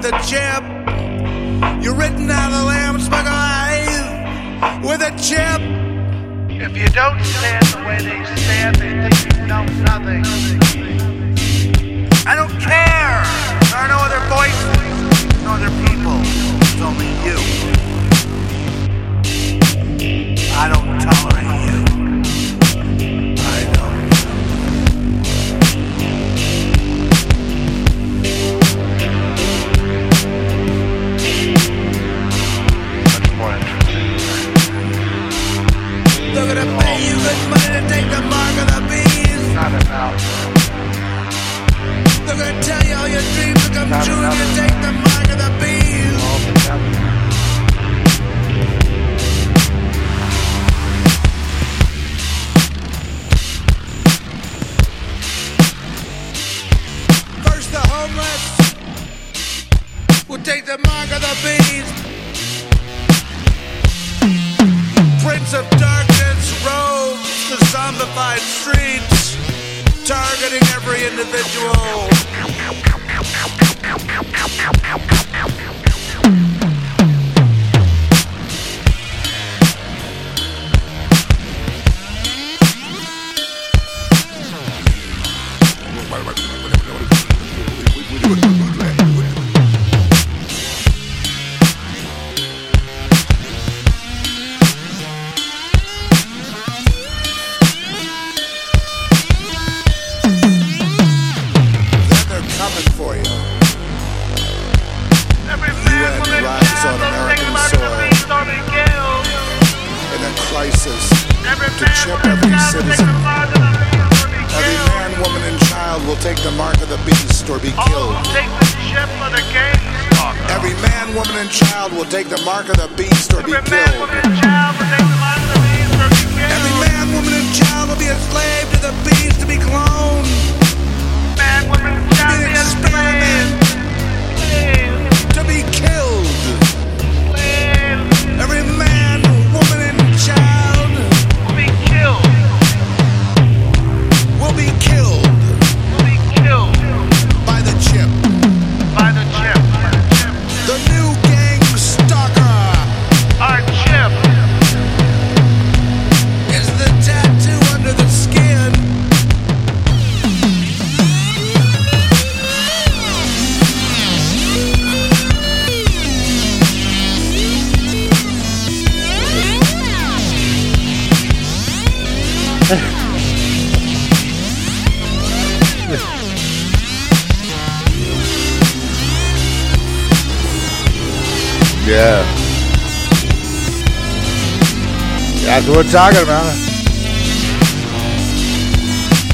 the chair Winds of darkness roams the zombified streets, targeting every individual. Good. we're talking about.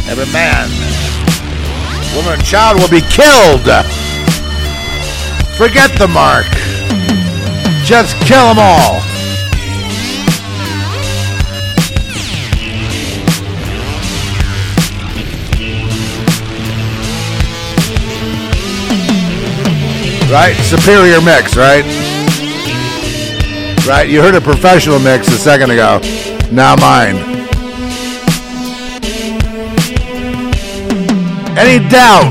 Every man, woman, and child will be killed. Forget the mark. Just kill them all. Right? Superior mix, right? Right? You heard a professional mix a second ago now mine. Any doubt?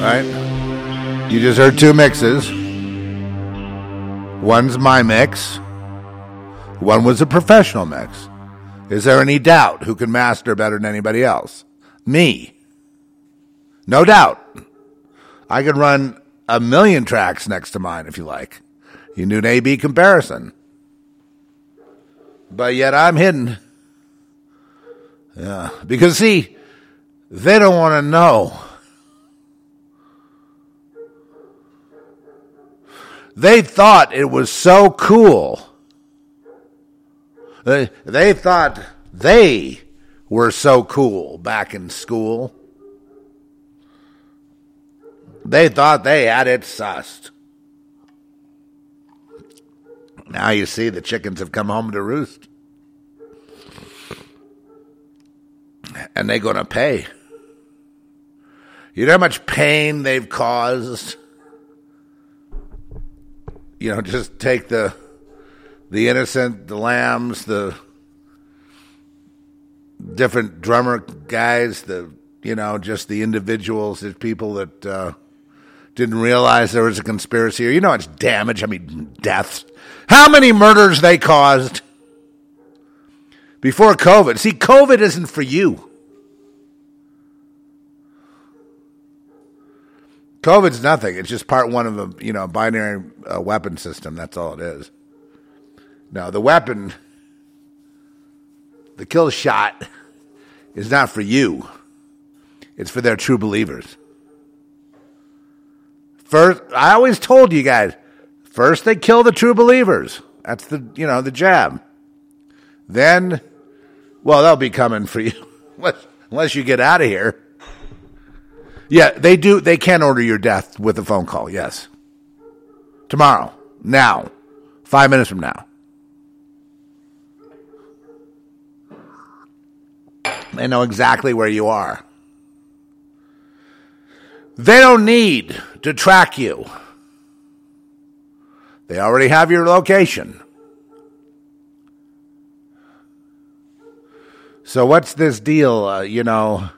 Right? You just heard two mixes. One's my mix, one was a professional mix. Is there any doubt who can master better than anybody else? Me. No doubt. I could run a million tracks next to mine if you like. You do an A B comparison. But yet I'm hidden. Yeah. Because see, they don't want to know. They thought it was so cool. They, they thought they were so cool back in school. They thought they had it sussed. Now you see the chickens have come home to roost. And they're going to pay. You know how much pain they've caused? You know, just take the the innocent, the lambs, the different drummer guys, the you know, just the individuals, the people that uh, didn't realize there was a conspiracy. or You know, it's damage. I mean, deaths. How many murders they caused before COVID? See, COVID isn't for you. COVID's nothing. It's just part one of a you know binary uh, weapon system. That's all it is. Now the weapon, the kill shot, is not for you. It's for their true believers. First, I always told you guys, first they kill the true believers. That's the you know the jab. Then, well, they'll be coming for you unless, unless you get out of here. Yeah, they do. They can order your death with a phone call. Yes, tomorrow, now, five minutes from now. They know exactly where you are. They don't need to track you. They already have your location. So what's this deal? Uh, you know,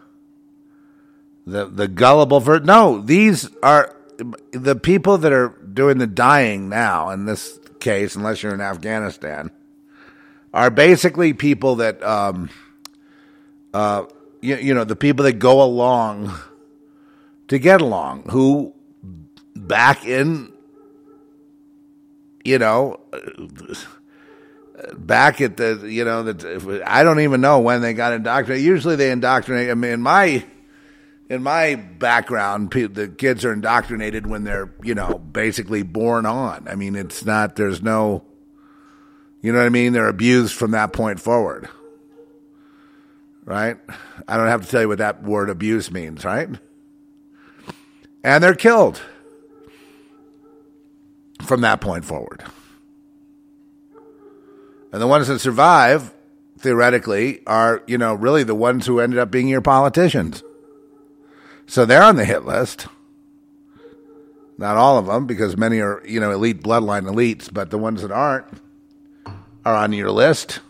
the the gullible No, these are the people that are doing the dying now. In this case, unless you're in Afghanistan, are basically people that, um, uh, you, you know, the people that go along to get along, who back in, you know, back at the, you know, that I don't even know when they got indoctrinated. Usually they indoctrinate. I mean, in my in my background, the kids are indoctrinated when they're, you know, basically born on. I mean, it's not. There's no, you know what I mean. They're abused from that point forward, right? I don't have to tell you what that word abuse means, right? And they're killed from that point forward. And the ones that survive, theoretically, are, you know, really the ones who ended up being your politicians. So they're on the hit list. Not all of them, because many are, you know, elite bloodline elites, but the ones that aren't are on your list.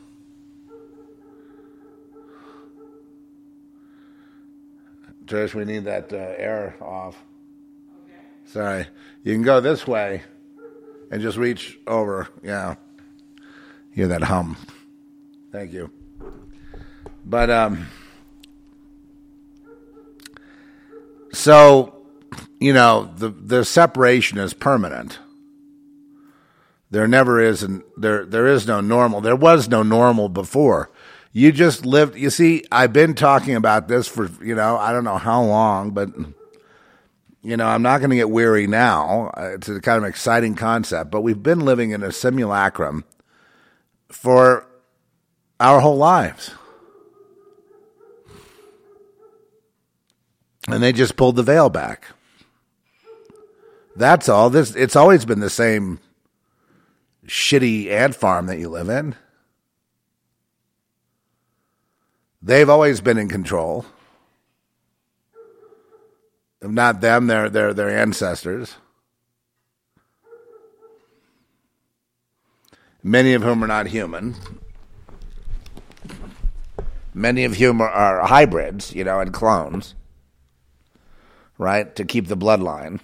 Trish, we need that uh, air off. Sorry. You can go this way and just reach over. Yeah. Hear that hum. Thank you. But, um, so, you know, the, the separation is permanent. There never is, and there, there is no normal. There was no normal before. You just lived, you see, I've been talking about this for, you know, I don't know how long, but you know, I'm not going to get weary now. Uh, It's a kind of exciting concept, but we've been living in a simulacrum for our whole lives. And they just pulled the veil back. That's all. This it's always been the same shitty ant farm that you live in. They've always been in control. Not them, their their their ancestors. many of whom are not human. Many of whom are, are hybrids, you know, and clones, right, to keep the bloodline.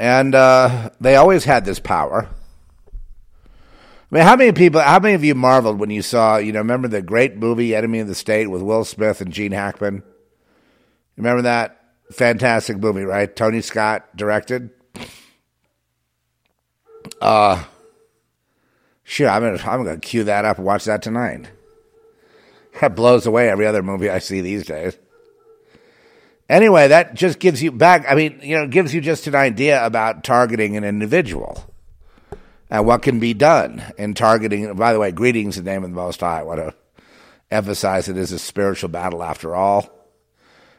And uh, they always had this power. I mean, how many people, how many of you marveled when you saw, you know, remember the great movie Enemy of the State with Will Smith and Gene Hackman? Remember that fantastic movie, right? Tony Scott directed. Uh, sure, I'm gonna I'm gonna cue that up and watch that tonight. That blows away every other movie I see these days. Anyway, that just gives you back. I mean, you know, gives you just an idea about targeting an individual and what can be done in targeting. By the way, greetings in the name of the Most High. I want to emphasize it is a spiritual battle after all.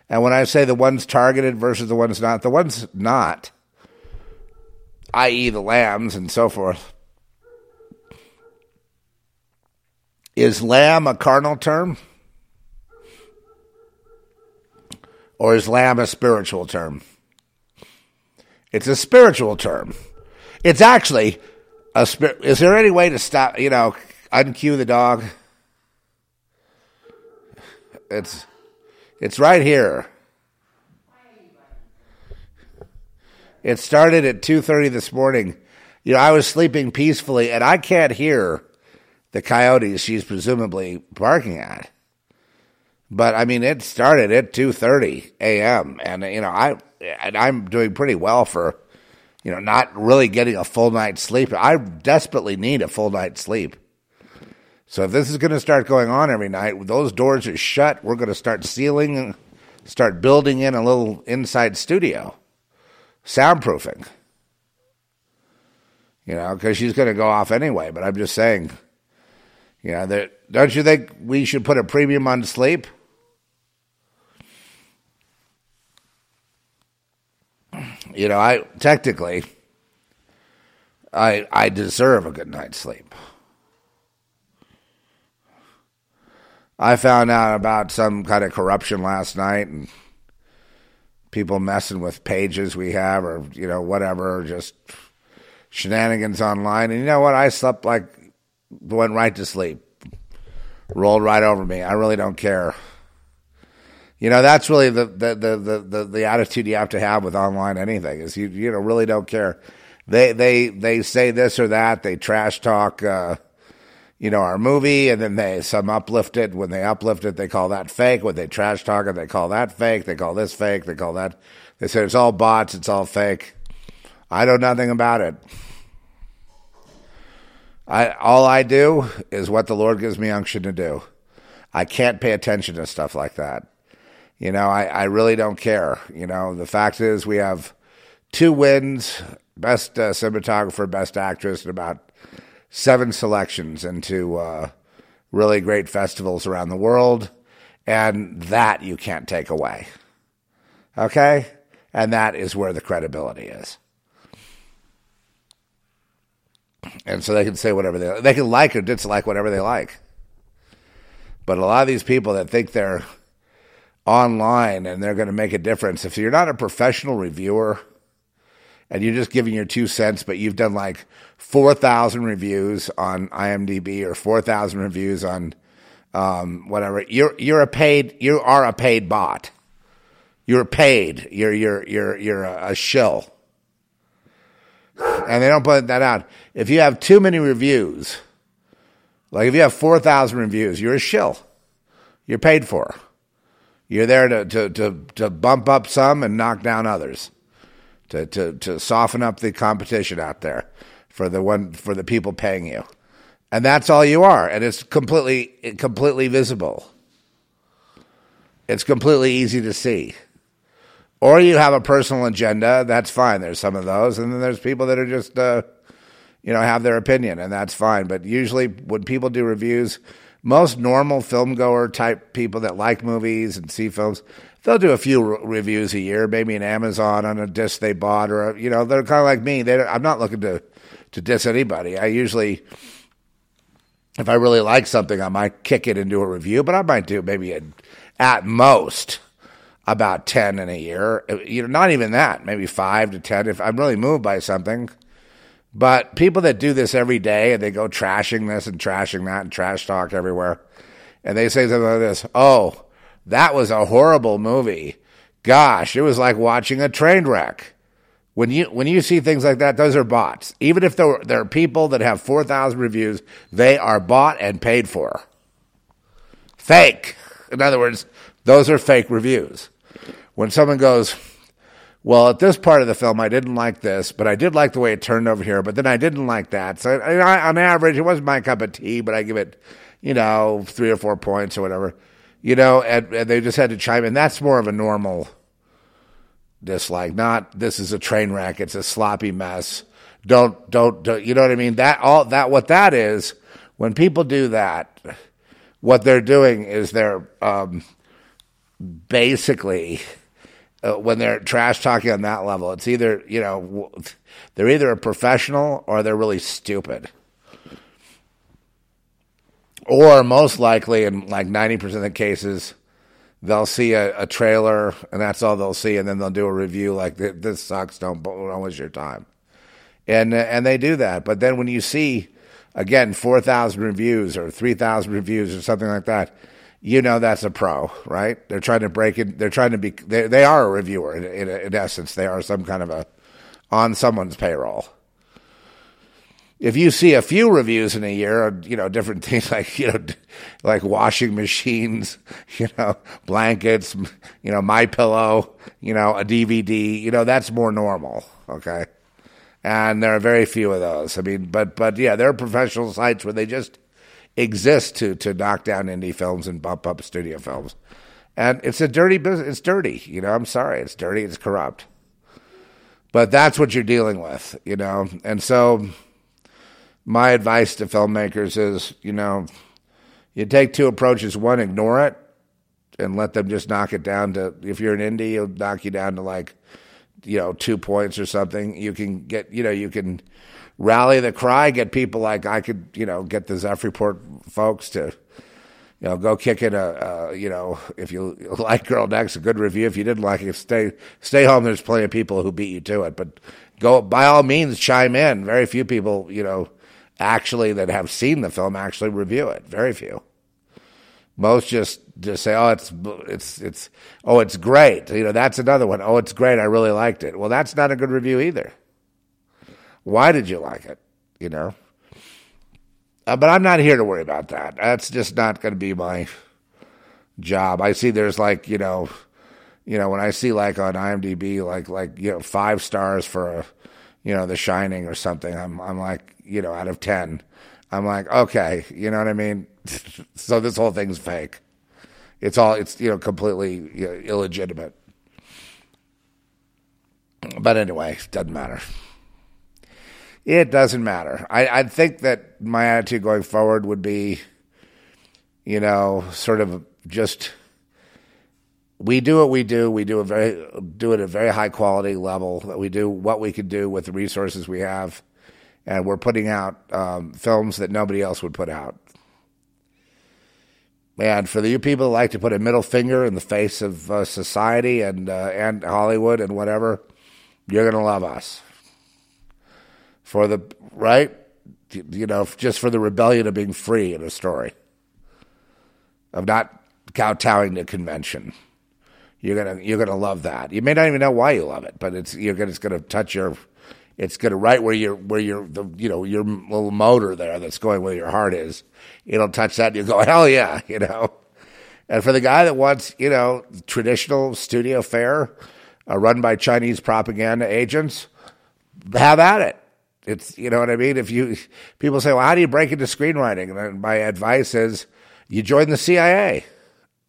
And when I say the ones targeted versus the ones not, the ones not, i.e., the lambs and so forth, is lamb a carnal term? Or is lamb a spiritual term? It's a spiritual term. It's actually a spirit. Is there any way to stop, you know, uncue the dog? It's it's right here. It started at 2:30 this morning. You know, I was sleeping peacefully and I can't hear the coyotes she's presumably barking at. But I mean, it started at 2:30 a.m. and you know, I and I'm doing pretty well for you know, not really getting a full night's sleep. I desperately need a full night's sleep. So if this is going to start going on every night, those doors are shut. We're going to start sealing, start building in a little inside studio, soundproofing. You know, because she's going to go off anyway. But I'm just saying, you know, that don't you think we should put a premium on sleep? You know, I technically, I I deserve a good night's sleep. I found out about some kind of corruption last night and people messing with pages we have or, you know, whatever, just shenanigans online. And you know what? I slept like, went right to sleep, rolled right over me. I really don't care. You know, that's really the, the, the, the, the, attitude you have to have with online anything is you, you know, really don't care. They, they, they say this or that. They trash talk, uh, you know, our movie, and then they some uplift it. When they uplift it, they call that fake. When they trash talk it, they call that fake. They call this fake. They call that. They say it's all bots. It's all fake. I know nothing about it. I all I do is what the Lord gives me unction to do. I can't pay attention to stuff like that. You know, I, I really don't care. You know, the fact is we have two wins, best uh, cinematographer, best actress, and about seven selections into uh, really great festivals around the world, and that you can't take away. Okay? And that is where the credibility is. And so they can say whatever they they can like or dislike whatever they like. But a lot of these people that think they're online and they're going to make a difference, if you're not a professional reviewer, and you're just giving your two cents, but you've done like 4,000 reviews on IMDb or 4,000 reviews on um, whatever, you're, you're a paid, you are a paid bot. You're paid. You're, you're, you're, you're a, a shill. And they don't put that out. If you have too many reviews, like if you have 4,000 reviews, you're a shill. You're paid for. You're there to, to, to, to bump up some and knock down others to, to, to soften up the competition out there for the one for the people paying you. And that's all you are. And it's completely completely visible. It's completely easy to see. Or you have a personal agenda, that's fine. There's some of those. And then there's people that are just uh, you know, have their opinion, and that's fine. But usually when people do reviews, most normal film goer type people that like movies and see films, they'll do a few re- reviews a year, maybe an Amazon on a disc they bought, or you know, they're kind of like me. They, I'm not looking to to diss anybody. I usually, if I really like something, I might kick it into a review, but I might do maybe a, at most about ten in a year. You know, not even that, maybe five to ten if I'm really moved by something. But people that do this every day and they go trashing this and trashing that and trash talk everywhere, and they say something like this Oh, that was a horrible movie. Gosh, it was like watching a train wreck. When you when you see things like that, those are bots. Even if there there are people that have four thousand reviews, they are bought and paid for. Fake. In other words, those are fake reviews. When someone goes, well, at this part of the film, I didn't like this, but I did like the way it turned over here, but then I didn't like that. So, I, on average, it wasn't my cup of tea, but I give it, you know, three or four points or whatever. You know, and, and they just had to chime in. That's more of a normal dislike, not this is a train wreck, it's a sloppy mess. Don't, don't, don't you know what I mean? That, all, that, what that is, when people do that, what they're doing is they're um, basically uh, when they're trash talking on that level, it's either you know they're either a professional or they're really stupid, or most likely in like ninety percent of the cases, they'll see a, a, trailer and that's all they'll see, and then they'll do a review like this sucks. Don't don't waste your time, and and they do that. But then when you see again four thousand reviews or three thousand reviews or something like that you know that's a pro, right? They're trying to break it. They're trying to be. They, they are a reviewer in, in, in, essence. They are some kind of a on someone's payroll. If you see a few reviews in a year, you know different things like you know, like washing machines, you know, blankets, you know, my pillow, you know, a DVD, you know, that's more normal. Okay, and there are very few of those. I mean, but but yeah, there are professional sites where they just exist to to knock down indie films and bump up studio films. And it's a dirty business. It's dirty. You know, I'm sorry. It's dirty. It's corrupt. But that's what you're dealing with, you know. And so my advice to filmmakers is, you know, you take two approaches. One, ignore it and let them just knock it down to if you're an indie, it'll knock you down to like, you know, two points or something. You can get, you know, you can rally the cry, get people like I could, you know, get the Zeph Report folks to, you know, go kick it. A, you know, if you like Girl Next, a good review. If you didn't like it, stay stay home. There's plenty of people who beat you to it, but go by all means chime in. Very few people, you know, actually that have seen the film actually review it. Very few. Most just just say, "Oh, it's it's it's oh, it's great." You know, that's another one. Oh, it's great. I really liked it. Well, that's not a good review either. Why did you like it? You know? Uh, but I'm not here to worry about that. That's just not going to be my job. I see there's like, you know, you know, when I see like on IMDb, like, like, you know, five stars for, a, you know, The Shining or something, I'm, I'm like, you know, out of 10, I'm like, okay, you know what I mean? so this whole thing's fake. It's all, it's, you know, completely you know, illegitimate. But anyway, it doesn't matter. It doesn't matter. I, I think that my attitude going forward would be, you know, sort of just we do what we do. We do a very do it at a very high quality level. We do what we can do with the resources we have, and we're putting out um, films that nobody else would put out. And for the you people that like to put a middle finger in the face of uh, society and uh, and Hollywood and whatever, you're gonna love us for the right, you know, just for the rebellion of being free in a story, of not kowtowing to convention. You're gonna you're gonna love that. You may not even know why you love it, but it's you're gonna it's gonna touch your it's gonna right where your where your the you know your little motor there that's going where your heart is. It'll touch that and you go hell yeah, you know. And for the guy that wants you know traditional studio fare, uh, run by Chinese propaganda agents, have at it. It's you know what I mean. If you people say, "Well, how do you break into screenwriting?" And my advice is, you join the CIA,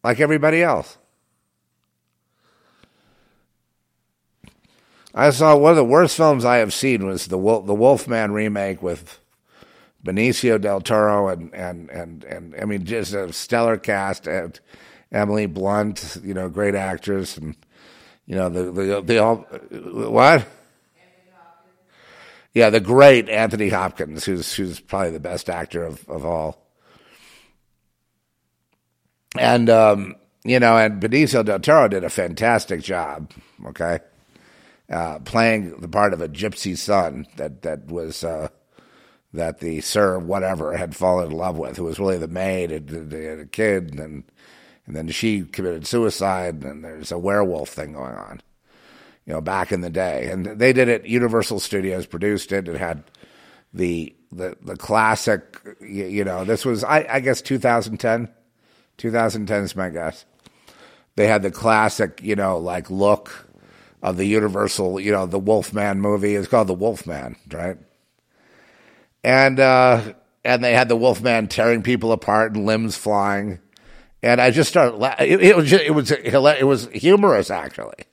like everybody else. I saw one of the worst films I have seen was the Wolf, the Wolfman remake with Benicio del Toro and and and and I mean just a stellar cast and Emily Blunt, you know, great actress and you know the the all what yeah, the great Anthony Hopkins, who's who's probably the best actor of, of all. And um, you know, and Benicio del Toro did a fantastic job. Okay, uh, playing the part of a gypsy son that that was uh, that the sir whatever had fallen in love with, who was really the maid, and they had a kid, and and then she committed suicide, and there's a werewolf thing going on. You know, back in the day, and they did it. Universal Studios produced it. It had the the the classic. You, you know, this was I, I guess 2010. 2010 is my guess. They had the classic, you know, like look of the Universal, you know, the Wolfman movie. It's called the Wolfman, right? And uh, and they had the Wolfman tearing people apart and limbs flying. And I just started. La- it, it was just, it was it was humorous actually.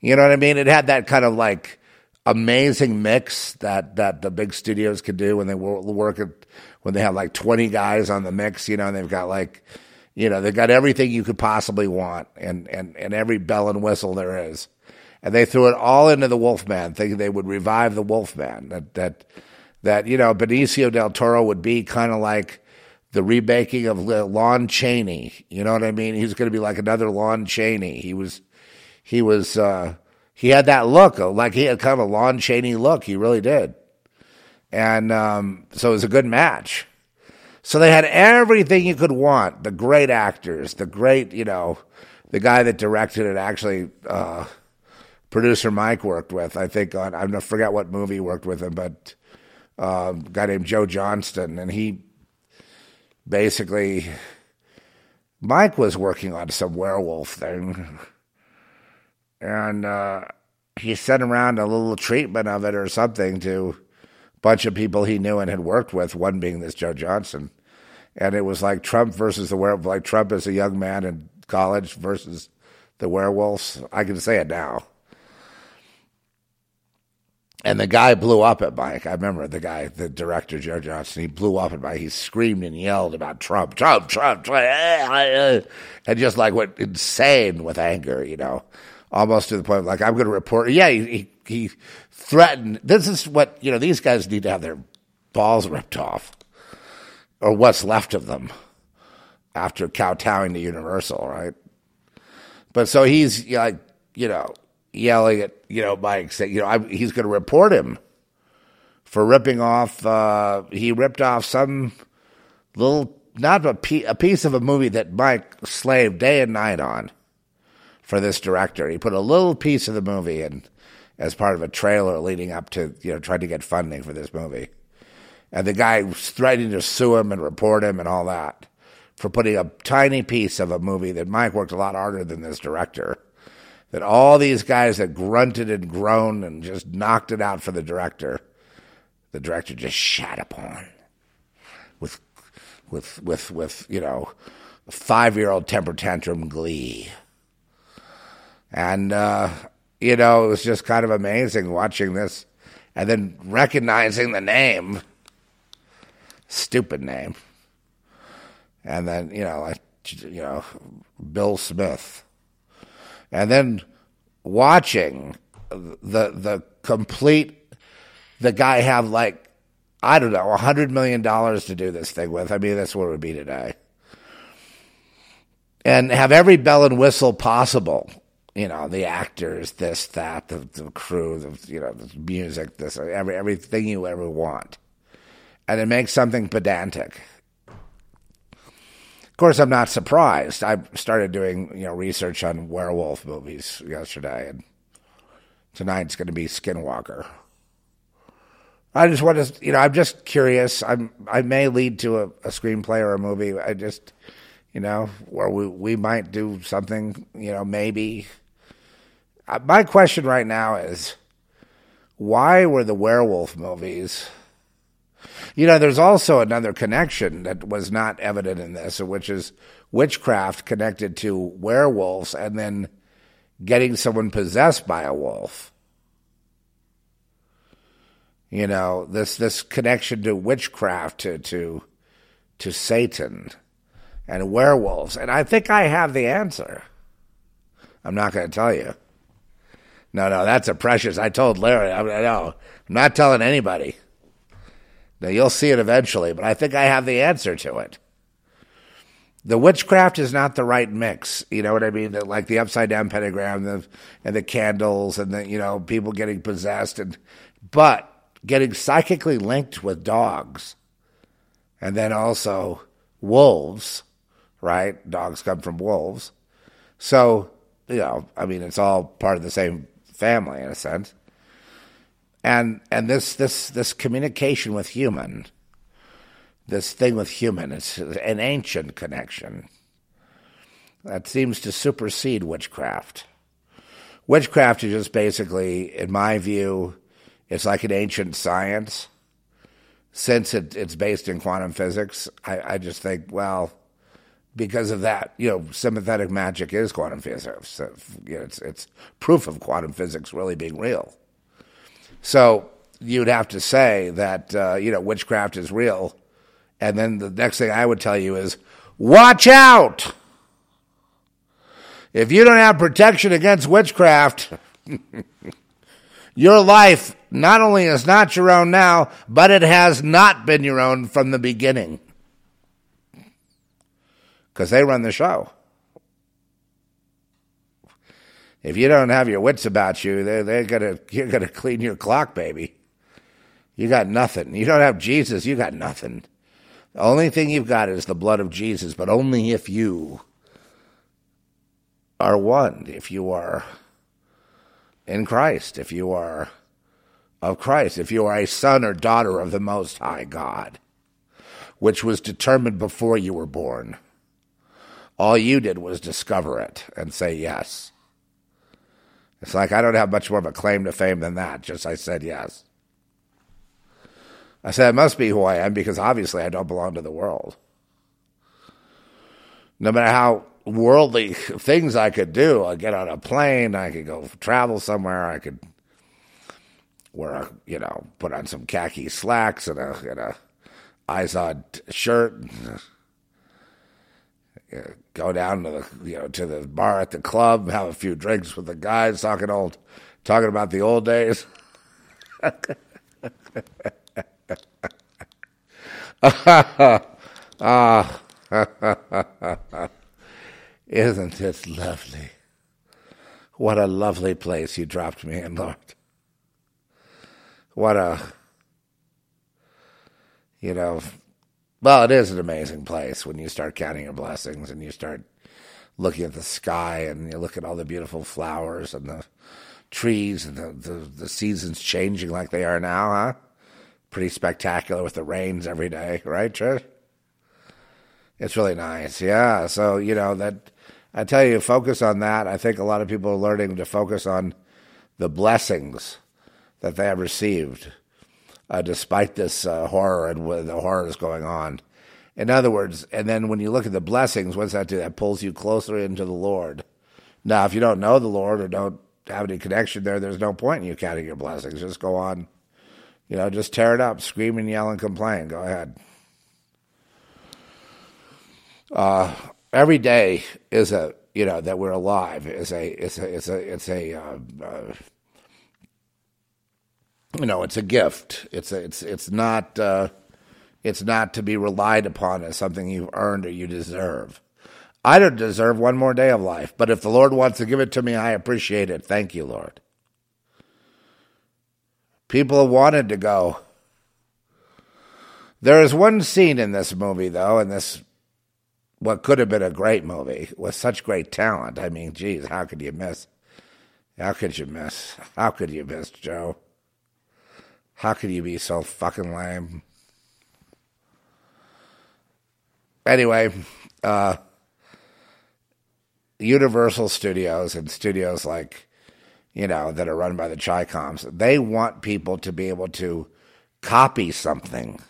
You know what I mean? It had that kind of like amazing mix that that the big studios could do when they work at when they have like 20 guys on the mix, you know, and they've got like you know, they've got everything you could possibly want and and and every bell and whistle there is. And they threw it all into the Wolfman, thinking they would revive the Wolfman. That that that you know, Benicio del Toro would be kind of like the remaking of Lon Chaney. You know what I mean? He's going to be like another Lon Chaney. He was he was uh, he had that look, like he had kind of a Lon Chaney look. He really did, and um, so it was a good match. So they had everything you could want: the great actors, the great, you know, the guy that directed it. Actually, uh, producer Mike worked with. I think on I forget what movie he worked with him, but uh, a guy named Joe Johnston, and he basically Mike was working on some werewolf thing and uh, he sent around a little treatment of it or something to a bunch of people he knew and had worked with. One being this Joe Johnston, and it was like Trump versus the werewolf. Like Trump as a young man in college versus the werewolves. I can say it now. And the guy blew up at Mike. I remember the guy, the director, Joe Johnston, he blew up at Mike. He screamed and yelled about Trump, Trump, Trump, Trump, and just like went insane with anger, you know almost to the point of like I'm going to report. Yeah, he, he threatened. This is what you know. These guys need to have their balls ripped off, or what's left of them after kowtowing to Universal, right? But so he's like, you know, yelling at you know Mike, saying, you know, I, he's going to report him for ripping off. Uh, he ripped off some little, not a, a piece of a movie that Mike slaved day and night on for this director. He put a little piece of the movie in as part of a trailer leading up to, you know, trying to get funding for this movie. And the guy was threatening to sue him and report him and all that for putting a tiny piece of a movie that Mike worked a lot harder than this director. That all these guys that grunted and groaned and just knocked it out for the director, the director just shat upon with, with, with, with, you know, five year old temper tantrum glee. And, uh, you know, it was just kind of amazing watching this and then recognizing the name. Stupid name. And then, you know, like, you know, Bill Smith. And then watching the the complete the guy have like I don't know, a hundred million dollars to do this thing with. I mean, that's what it would be today. And have every bell and whistle possible you know, the actors, this, that, the, the crew, the, you know, the music, this, every, everything you ever want. And it makes something pedantic. Of course, I'm not surprised. I started doing, you know, research on werewolf movies yesterday, and tonight's going to be Skinwalker. I just want to, you know, I'm just curious. I'm, I may lead to a, a screenplay or a movie. I just, you know, where we, we might do something, you know, maybe uh, my question right now is why were the werewolf movies? You know, there's also another connection that was not evident in this, which is witchcraft connected to werewolves and then getting someone possessed by a wolf. You know, this this connection to witchcraft to to to Satan and werewolves. And I think I have the answer. I'm not going to tell you. No, no, that's a precious. I told Larry. I. I'm not telling anybody. Now you'll see it eventually, but I think I have the answer to it. the witchcraft is not the right mix. You know what I mean? Like the upside down pentagram the, and the candles and the, you know, people getting possessed and, but getting psychically linked with dogs and then also wolves, right? Dogs come from wolves. So, you know, I mean, it's all part of the same family in a sense. And, and this, this, this communication with human, this thing with human. It's an ancient connection that seems to supersede witchcraft. Witchcraft is just basically, in my view, it's like an ancient science. Since it, it's based in quantum physics, I, I just think, well, because of that, you know, sympathetic magic is quantum physics. So, you know, it's, it's proof of quantum physics really being real. So you'd have to say that, uh, you know, witchcraft is real and then the next thing I would tell you is watch out. If you don't have protection against witchcraft, your life not only is not your own now, but it has not been your own from the beginning. Because they run the show. If you don't have your wits about you, they're, they're gonna you're gonna clean your clock, baby. You got nothing. You don't have Jesus, you got nothing. The only thing you've got is the blood of Jesus, but only if you are one, if you are in Christ, if you are of Christ, if you are a son or daughter of the Most High God, which was determined before you were born. All you did was discover it and say yes. It's like I don't have much more of a claim to fame than that, just I said yes. I said, it must be who I am because obviously I don't belong to the world. No matter how worldly things I could do, I get on a plane, I could go travel somewhere, I could wear a, you know, put on some khaki slacks and a, and a Izod shirt, and, uh, go down to the, you know, to the bar at the club, have a few drinks with the guys, talking old, talking about the old days. ah, isn't it lovely? What a lovely place you dropped me in, Lord. What a, you know, well, it is an amazing place when you start counting your blessings and you start looking at the sky and you look at all the beautiful flowers and the trees and the, the, the seasons changing like they are now, huh? pretty spectacular with the rains every day, right, Trish? It's really nice. Yeah. So, you know, that I tell you, focus on that. I think a lot of people are learning to focus on the blessings that they have received uh, despite this uh, horror and the horrors going on. In other words, and then when you look at the blessings, what's that do? That pulls you closer into the Lord. Now, if you don't know the Lord or don't have any connection there, there's no point in you counting your blessings. Just go on you know, just tear it up, scream and yell and complain. Go ahead. Uh, every day is a you know that we're alive is a it's a it's a it's a uh, uh, you know it's a gift. It's a, it's it's not uh, it's not to be relied upon as something you've earned or you deserve. I don't deserve one more day of life, but if the Lord wants to give it to me, I appreciate it. Thank you, Lord. People have wanted to go. There is one scene in this movie, though, in this what could have been a great movie with such great talent. I mean, geez, how could you miss? How could you miss? How could you miss, Joe? How could you be so fucking lame? Anyway, uh, Universal Studios and studios like you know, that are run by the Chicoms. They want people to be able to copy something,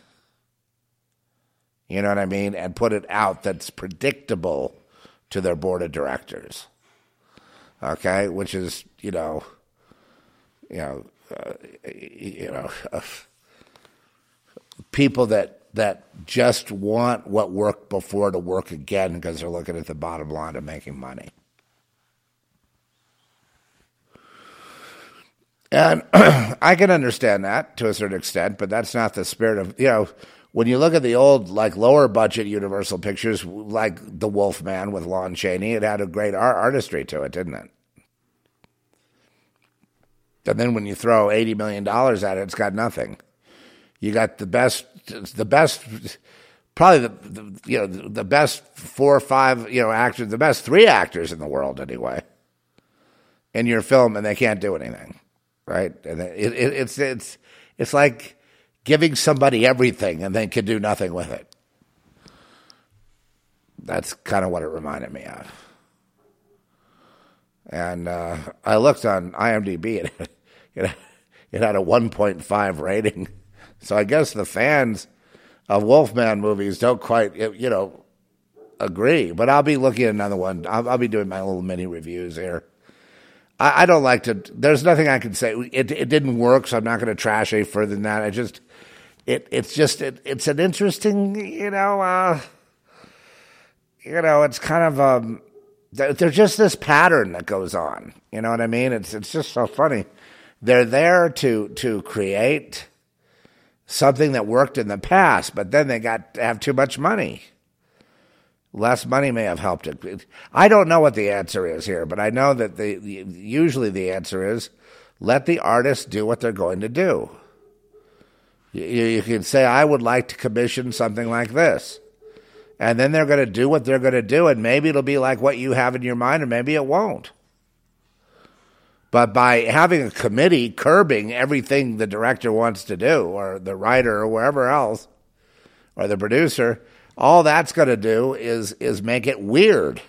you know what I mean, and put it out that's predictable to their board of directors. Okay, which is you know, you know, uh, you know, uh, people that that just want what worked before to work again because they're looking at the bottom line of making money. And I can understand that to a certain extent, but that's not the spirit of, you know, when you look at the old, like lower budget Universal pictures, like The Wolf Man with Lon Chaney, it had a great art- artistry to it, didn't it? And then when you throw eighty million dollars at it, it's got nothing. You got the best, the best, probably the, the you know the best four or five you know actors, the best three actors in the world anyway, in your film, and they can't do anything, right? And it, it, it's it's it's like giving somebody everything and they can do nothing with it. That's kind of what it reminded me of. And uh, I looked on IMDb, and it, had a 1.5 rating. So I guess the fans of Wolfman movies don't quite, you know, agree. But I'll be looking at another one. I'll, I'll be doing my little mini reviews here. I, I, don't like to. There's nothing I can say. It it didn't work, so I'm not going to trash any further than that. I just it it's just it, it's an interesting, you know, uh, you know, it's kind of um, there's just this pattern that goes on. You know what I mean? It's it's just so funny. They're there to to create something that worked in the past, but then they got to have too much money. Less money may have helped it. I don't know what the answer is here, but I know that the usually the answer is let the artist do what they're going to do. You, you can say, I would like to commission something like this. And then they're going to do what they're going to do, and maybe it'll be like what you have in your mind, or maybe it won't. But by having a committee curbing everything the director wants to do, or the writer, or wherever else, or the producer, all that's going to do is is make it weird.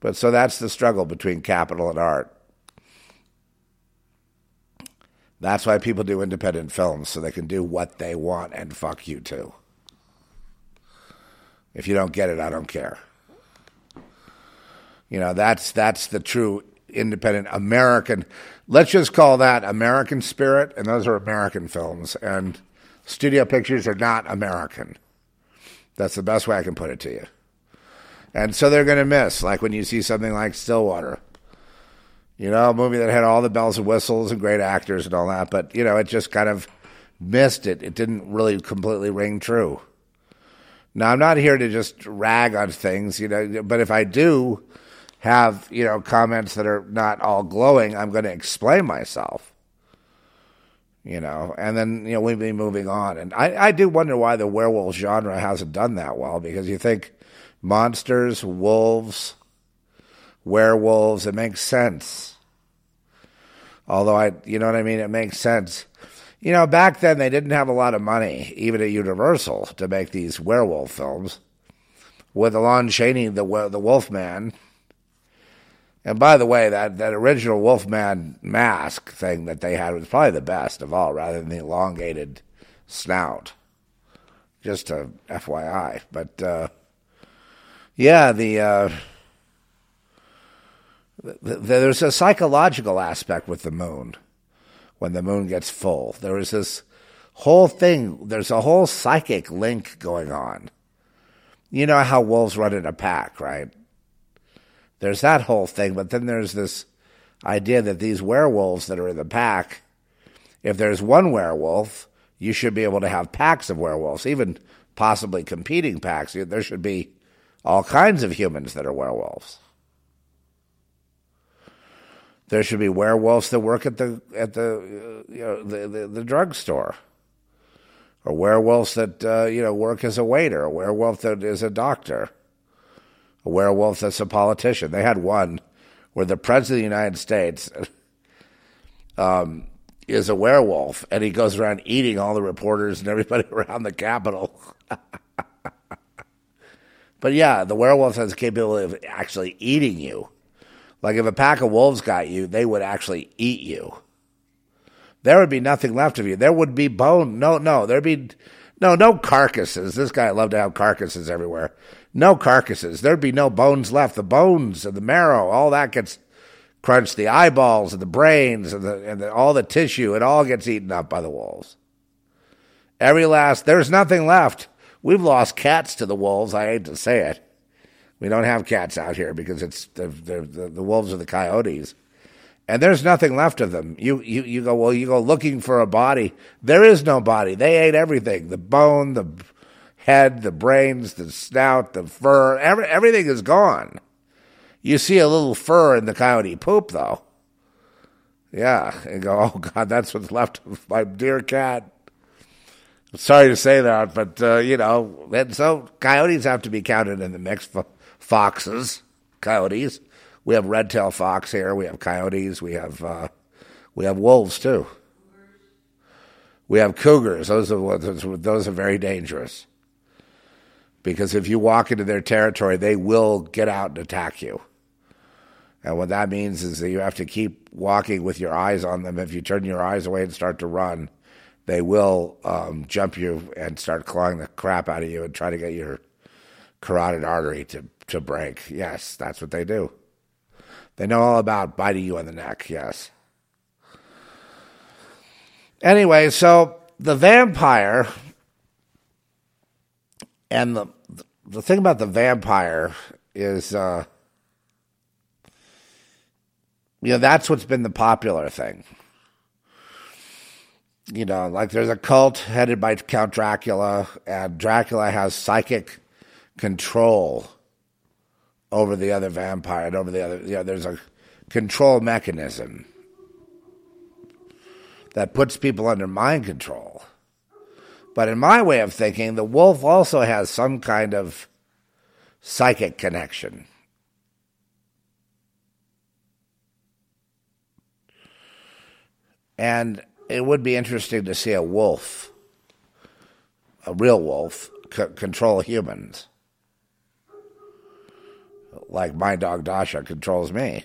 But so that's the struggle between capital and art. That's why people do independent films, so they can do what they want and fuck you too. If you don't get it, I don't care. You know, that's that's the true independent American. Let's just call that American spirit, and those are American films. And studio pictures are not American. That's the best way I can put it to you. And so they're going to miss, like when you see something like Stillwater you know, a movie that had all the bells and whistles and great actors and all that, but you know, it just kind of missed it. It didn't really completely ring true. Now, I'm not here to just rag on things, you know, but if I do have, you know, comments that are not all glowing, I'm going to explain myself. You know, and then, you know, we'll be moving on. And I, I do wonder why the werewolf genre hasn't done that well because you think monsters, wolves, werewolves. It makes sense. Although I, you know what I mean? It makes sense. You know, back then they didn't have a lot of money, even at Universal, to make these werewolf films. With Lon Chaney, the the Wolfman. And by the way, that, that original Wolfman mask thing that they had was probably the best of all, rather than the elongated snout. Just a FYI. But uh, yeah, the. Uh, there's a psychological aspect with the moon when the moon gets full. There is this whole thing, there's a whole psychic link going on. You know how wolves run in a pack, right? There's that whole thing, but then there's this idea that these werewolves that are in the pack, if there's one werewolf, you should be able to have packs of werewolves, even possibly competing packs. There should be all kinds of humans that are werewolves. There should be werewolves that work at the at the uh, you know the, the, the drugstore, or werewolves that uh, you know work as a waiter, a werewolf that is a doctor, a werewolf that's a politician. They had one where the president of the United States um, is a werewolf, and he goes around eating all the reporters and everybody around the Capitol. but yeah, the werewolf has the capability of actually eating you. Like if a pack of wolves got you, they would actually eat you. There would be nothing left of you. There would be bone. No, no, there'd be no, no carcasses. This guy loved to have carcasses everywhere. No carcasses. There'd be no bones left. The bones and the marrow, all that gets crunched. The eyeballs and the brains and the, and the, all the tissue, it all gets eaten up by the wolves. Every last, there's nothing left. We've lost cats to the wolves. I hate to say it. We don't have cats out here because it's the, the, the, wolves are the coyotes. and there's nothing left of them. You, you, you go, well, you go looking for a body. There is no body. They ate everything the bone, the head, the brains, the snout, the fur. Every, everything is gone. You see a little fur in the coyote poop, though. Yeah, and go, oh God, that's what's left of my dear cat. Sorry to say that, but uh, you know, and so coyotes have to be counted in the mix. Foxes, coyotes. We have red-tailed fox here. We have coyotes. We have uh, we have wolves too. We have cougars. Those are those are very dangerous because if you walk into their territory, they will get out and attack you. And what that means is that you have to keep walking with your eyes on them. If you turn your eyes away and start to run, they will um, jump you and start clawing the crap out of you and try to get your carotid artery to, to break. Yes, that's what they do. They know all about biting you on the neck, yes. Anyway, so the vampire and the the thing about the vampire is uh, you know, that's what's been the popular thing. You know, like there's a cult headed by Count Dracula, and Dracula has psychic control over the other vampire and over the other. You know, there's a control mechanism that puts people under mind control. But in my way of thinking, the wolf also has some kind of psychic connection. And it would be interesting to see a wolf, a real wolf, c- control humans. Like my dog Dasha controls me.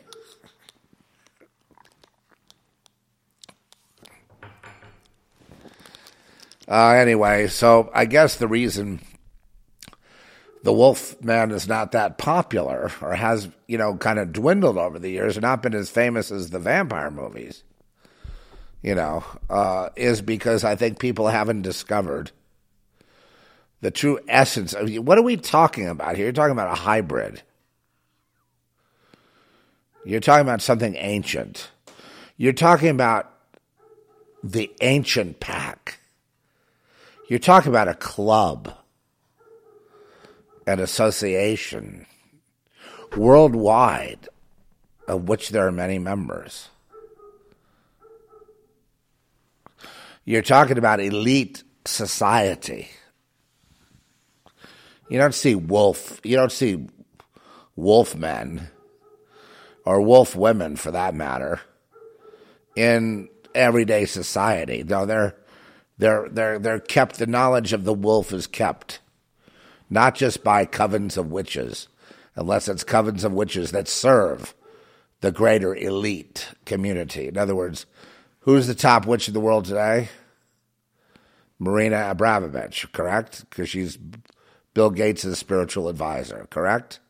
Uh, anyway, so I guess the reason the Wolf Man is not that popular or has, you know, kind of dwindled over the years not been as famous as the vampire movies you know, uh, is because I think people haven't discovered the true essence of what are we talking about here? You're talking about a hybrid. You're talking about something ancient. You're talking about the ancient pack. You're talking about a club, an association worldwide of which there are many members. You're talking about elite society. You don't see wolf, you don't see wolf men or wolf women for that matter in everyday society. No, they're they're they're they're kept the knowledge of the wolf is kept. Not just by covens of witches, unless it's covens of witches that serve the greater elite community. In other words, Who's the top witch in the world today? Marina Abramović, correct? Because she's Bill Gates' spiritual advisor, correct?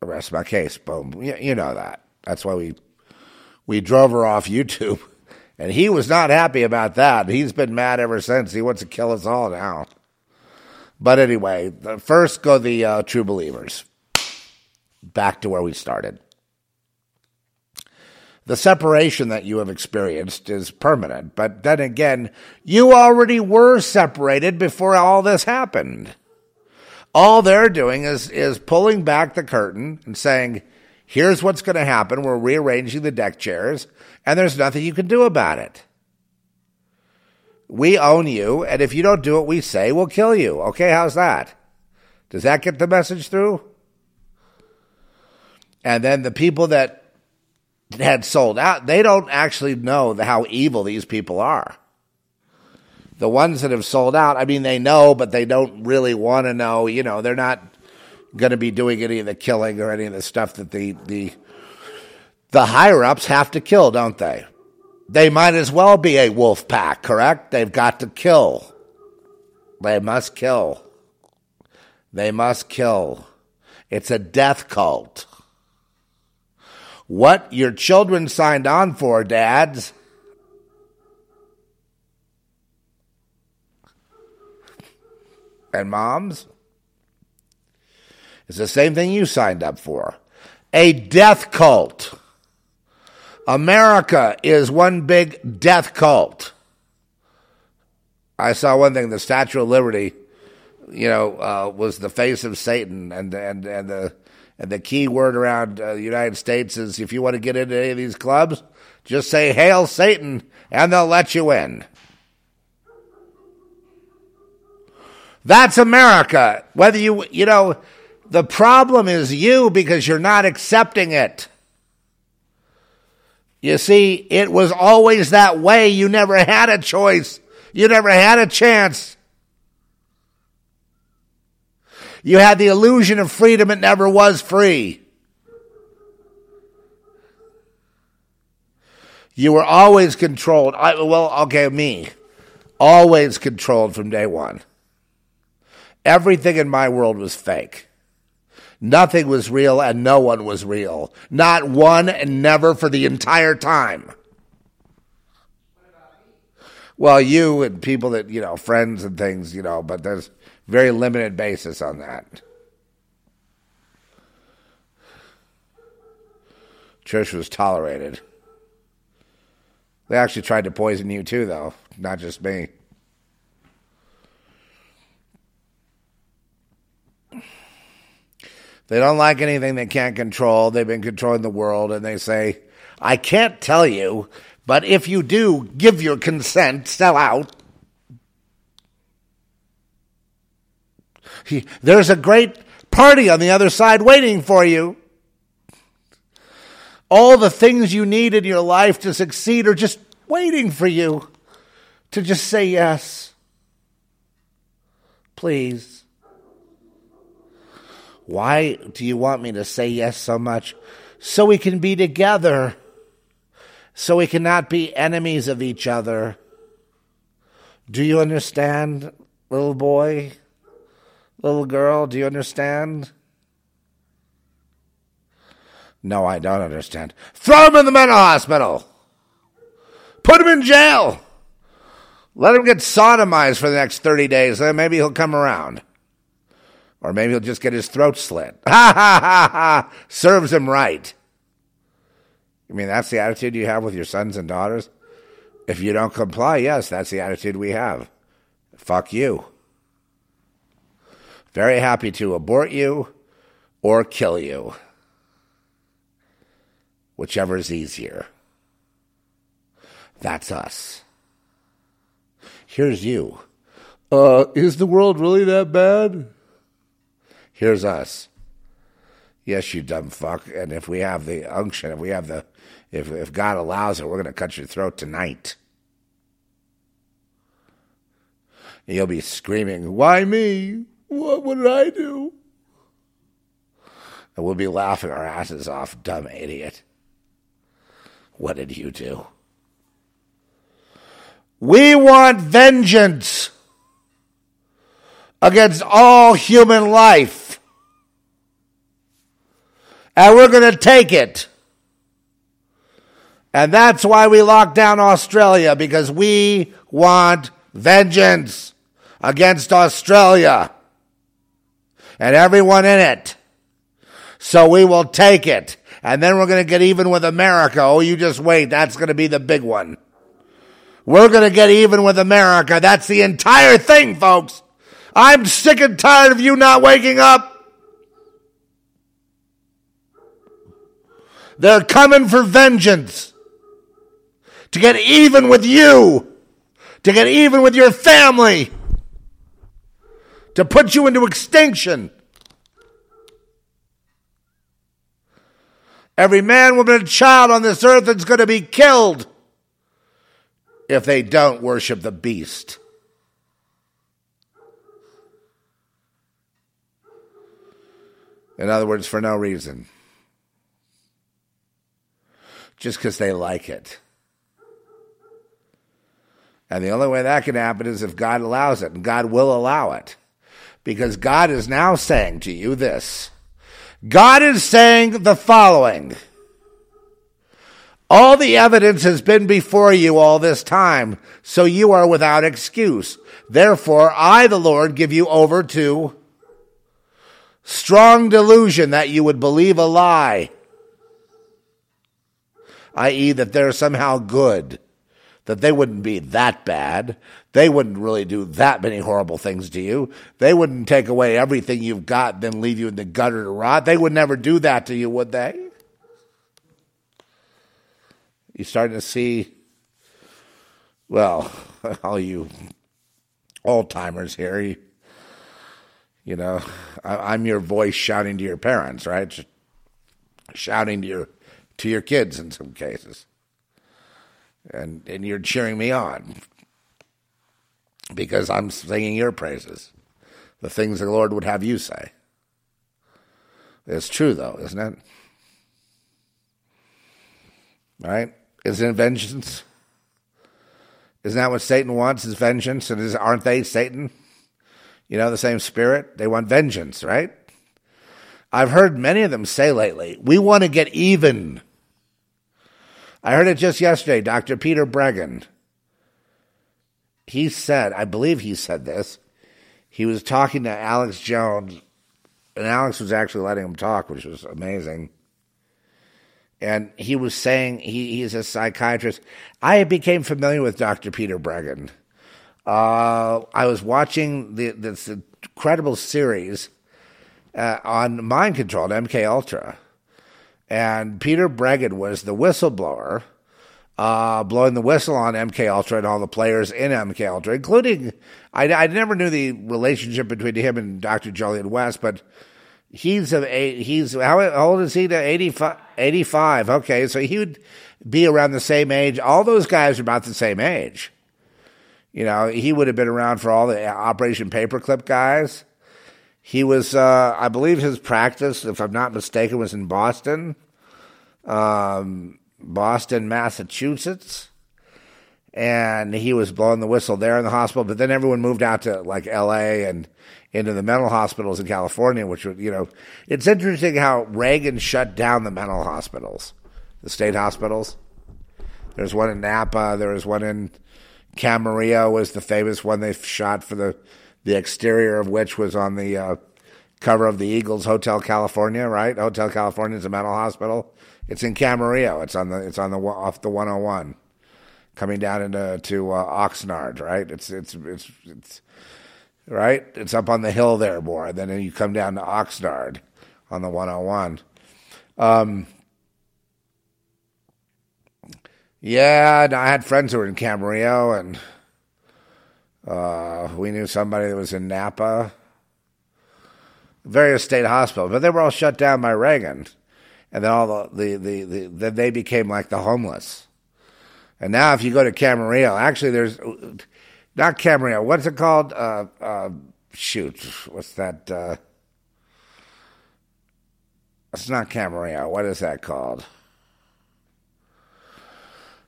Rest my case. Boom. You, you know that. That's why we we drove her off YouTube, and he was not happy about that. He's been mad ever since. He wants to kill us all now. But anyway, first go the uh, true believers. Back to where we started the separation that you have experienced is permanent. But then again, you already were separated before all this happened. All they're doing is, is pulling back the curtain and saying, here's what's going to happen. We're rearranging the deck chairs, and there's nothing you can do about it. We own you, and if you don't do what we say, we'll kill you. Okay, how's that? Does that get the message through? And then the people that had sold out, they don't actually know how evil these people are. The ones that have sold out, I mean, they know, but they don't really want to know. You know, they're not going to be doing any of the killing or any of the stuff that the the the higher ups have to kill, don't they? They might as well be a wolf pack, correct? They've got to kill. They must kill. They must kill. It's a death cult what your children signed on for, dads. And moms, it's the same thing you signed up for. a death cult. America is one big death cult. I saw one thing: the Statue of Liberty, you know, uh, was the face of Satan, and and and the and the key word around uh, the United States is if you want to get into any of these clubs, just say "Hail Satan," and they'll let you in. That's America. Whether you, you know, the problem is you because you're not accepting it. You see, it was always that way. You never had a choice. You never had a chance. You had the illusion of freedom. It never was free. You were always controlled. I, well, okay, me. Always controlled from day one. Everything in my world was fake. Nothing was real and no one was real. Not one and never for the entire time. Well, you and people that, you know, friends and things, you know, but there's very limited basis on that. Church was tolerated. They actually tried to poison you too, though, not just me. They don't like anything they can't control. They've been controlling the world, and they say, I can't tell you, but if you do give your consent, sell out. He, there's a great party on the other side waiting for you. All the things you need in your life to succeed are just waiting for you to just say yes. Please. Why do you want me to say yes so much? So we can be together. So we cannot be enemies of each other. Do you understand, little boy? Little girl, do you understand? No, I don't understand. Throw him in the mental hospital. Put him in jail. Let him get sodomized for the next 30 days, then maybe he'll come around. Or maybe he'll just get his throat slit. Ha ha ha ha! Serves him right. I mean, that's the attitude you have with your sons and daughters? If you don't comply, yes, that's the attitude we have. Fuck you. Very happy to abort you or kill you. Whichever is easier. That's us. Here's you. Uh, is the world really that bad? Here's us. Yes, you dumb fuck. And if we have the unction, if we have the, if, if God allows it, we're going to cut your throat tonight. And you'll be screaming, Why me? What, did I do? And we'll be laughing our asses off, dumb idiot. What did you do? We want vengeance against all human life and we're going to take it. And that's why we locked down Australia, because we want vengeance against Australia and everyone in it. So we will take it. And then we're going to get even with America. Oh, you just wait. That's going to be the big one. We're going to get even with America. That's the entire thing, folks. I'm sick and tired of you not waking up. They're coming for vengeance. To get even with you. To get even with your family. To put you into extinction. Every man, woman, and child on this earth is going to be killed if they don't worship the beast. In other words, for no reason just because they like it. And the only way that can happen is if God allows it, and God will allow it. Because God is now saying to you this God is saying the following All the evidence has been before you all this time, so you are without excuse. Therefore, I, the Lord, give you over to strong delusion that you would believe a lie i.e., that they're somehow good, that they wouldn't be that bad. They wouldn't really do that many horrible things to you. They wouldn't take away everything you've got and then leave you in the gutter to rot. They would never do that to you, would they? You're starting to see, well, all you old timers here, you, you know, I, I'm your voice shouting to your parents, right? Shouting to your to your kids in some cases, and and you're cheering me on because I'm singing your praises, the things the Lord would have you say. It's true, though, isn't it? Right? Isn't it vengeance? Isn't that what Satan wants? Is vengeance? And is, aren't they Satan? You know, the same spirit? They want vengeance, right? I've heard many of them say lately, we want to get even. I heard it just yesterday, Dr. Peter Breggin. He said, I believe he said this. He was talking to Alex Jones, and Alex was actually letting him talk, which was amazing. And he was saying he, he's a psychiatrist. I became familiar with Dr. Peter Breggin. Uh, I was watching the, this incredible series uh, on mind control MK Ultra, and Peter Breggin was the whistleblower, uh, blowing the whistle on MK Ultra and all the players in MK Ultra, including I, I never knew the relationship between him and Dr. Jolyon West, but he's of eight, he's how old is he? To 85, 85. Okay, so he would be around the same age. All those guys are about the same age. You know, he would have been around for all the Operation Paperclip guys. He was, uh, I believe, his practice, if I'm not mistaken, was in Boston, um, Boston, Massachusetts, and he was blowing the whistle there in the hospital. But then everyone moved out to like L.A. and into the mental hospitals in California, which would, you know, it's interesting how Reagan shut down the mental hospitals, the state hospitals. There's one in Napa. There was one in Camarillo was the famous one they shot for the the exterior of which was on the uh, cover of the Eagles Hotel California, right? Hotel California is a mental hospital. It's in Camarillo. It's on the it's on the off the 101 coming down into to uh, Oxnard, right? It's it's it's it's right. It's up on the hill there more. Then you come down to Oxnard on the 101. Um, yeah, I had friends who were in Camarillo, and uh, we knew somebody that was in Napa, various state hospitals, but they were all shut down by Reagan, and then all the the the, the they became like the homeless. And now, if you go to Camarillo, actually, there's not Camarillo. What's it called? Uh, uh, shoot, what's that? Uh, it's not Camarillo. What is that called?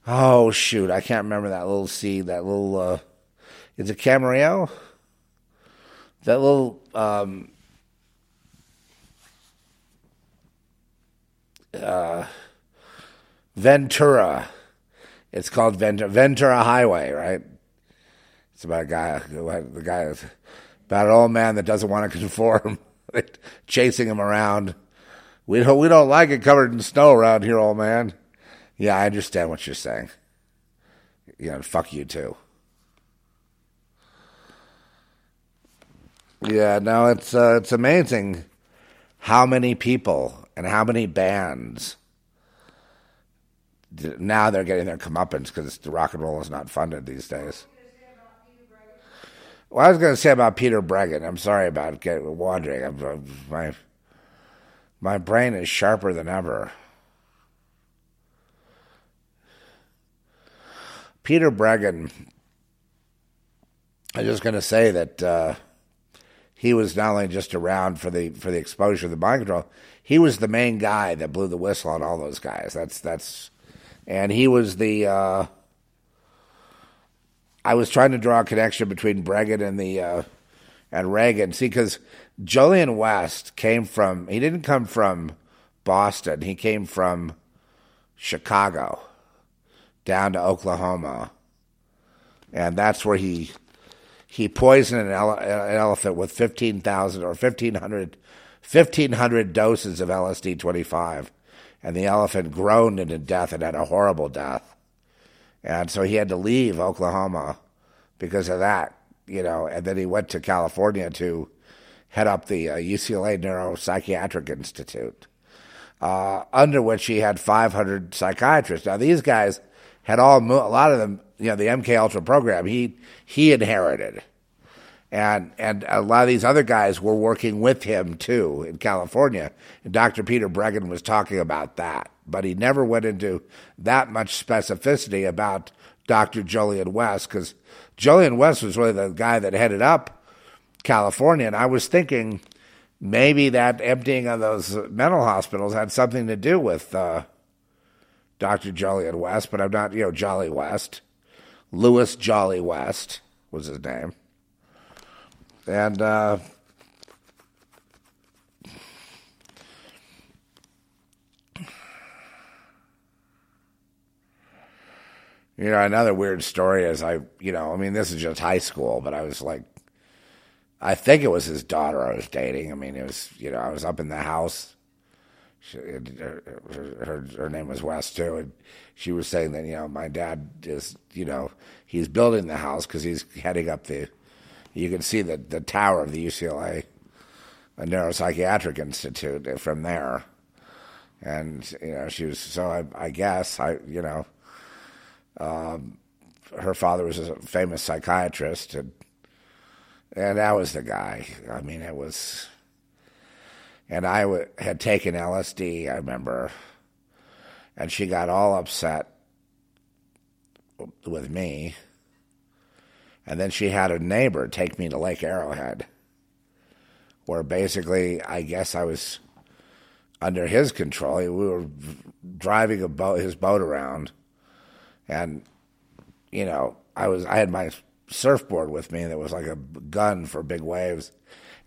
Oh shoot, I can't remember that little seed. That little uh, a it Camarillo? That little um, uh, Ventura. It's called Ventura, Ventura Highway, right? It's about a guy, the guy, about an old man that doesn't want to conform, chasing him around. We don't, we don't like it covered in snow around here, old man. Yeah, I understand what you're saying. Know, fuck you too. Yeah, no, it's uh, it's amazing how many people and how many bands now they're getting their comeuppance because the rock and roll is not funded these days. Well, I was going to say about Peter Breggin. I'm sorry about getting wandering. I'm, my my brain is sharper than ever. Peter Breggin. I'm just going to say that uh, he was not only just around for the for the exposure of the mind control, he was the main guy that blew the whistle on all those guys. That's that's, and he was the. Uh, I was trying to draw a connection between Breggin and the uh, and Reagan. See, because Jolyon West came from he didn't come from Boston. He came from Chicago down to Oklahoma, and that's where he he poisoned an, ele- an elephant with fifteen thousand or 1,500, 1,500 doses of LSD twenty five, and the elephant groaned into death and had a horrible death. And so he had to leave Oklahoma because of that, you know, and then he went to California to head up the uh, UCLA Neuropsychiatric Institute, uh, under which he had 500 psychiatrists. Now, these guys had all, mo- a lot of them, you know, the MK Ultra program, he, he inherited. And, and a lot of these other guys were working with him too in California. And Dr. Peter Breggin was talking about that, but he never went into that much specificity about Dr. Jolyon West because Jolyon West was really the guy that headed up California. And I was thinking maybe that emptying of those mental hospitals had something to do with uh, Dr. Jolyon West, but I'm not, you know, Jolly West. Louis Jolly West was his name. And uh, you know, another weird story is I, you know, I mean, this is just high school, but I was like, I think it was his daughter I was dating. I mean, it was, you know, I was up in the house. She, her, her, her name was West too, and she was saying that you know my dad is, you know, he's building the house because he's heading up the. You can see the the tower of the UCLA, a neuropsychiatric institute from there, and you know she was so I, I guess I you know. Um, her father was a famous psychiatrist, and and that was the guy. I mean, it was. And I w- had taken LSD, I remember, and she got all upset with me. And then she had a neighbor take me to Lake Arrowhead, where basically, I guess I was under his control. We were driving a boat, his boat around, and you know, I was I had my surfboard with me that was like a gun for big waves,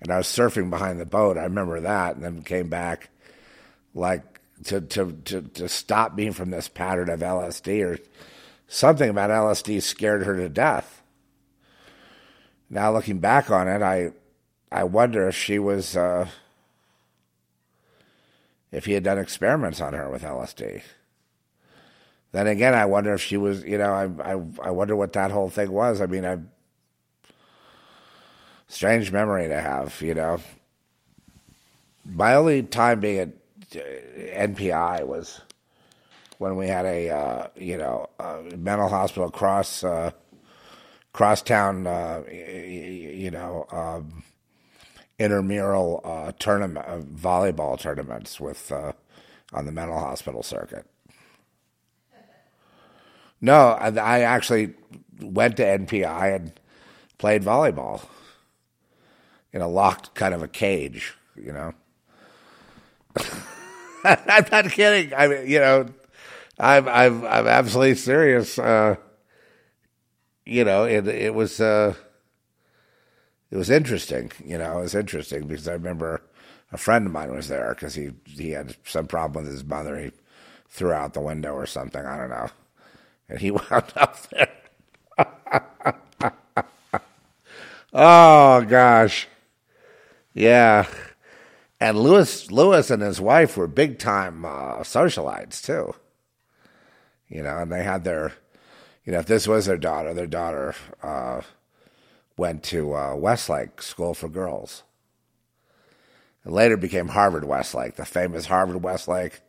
and I was surfing behind the boat. I remember that, and then came back like to to to to stop me from this pattern of LSD or something about LSD scared her to death. Now looking back on it, I I wonder if she was uh, if he had done experiments on her with LSD. Then again, I wonder if she was, you know, I I I wonder what that whole thing was. I mean, I strange memory to have, you know. My only time being at uh, NPI was when we had a, uh, you know, a mental hospital cross uh, crosstown, uh, you know, um, intramural uh, tournament, uh, volleyball tournaments with uh, on the mental hospital circuit. No, I actually went to NPI and played volleyball in a locked kind of a cage, you know. I'm not kidding. I mean, you know, I'm I'm I'm absolutely serious. Uh, you know, it it was uh, it was interesting. You know, it was interesting because I remember a friend of mine was there because he he had some problem with his mother. He threw out the window or something. I don't know, and he wound up there. oh gosh, yeah. And Louis Louis and his wife were big time uh, socialites too. You know, and they had their, you know, if this was their daughter, their daughter uh, went to uh, Westlake School for Girls. And later became Harvard Westlake, the famous Harvard Westlake.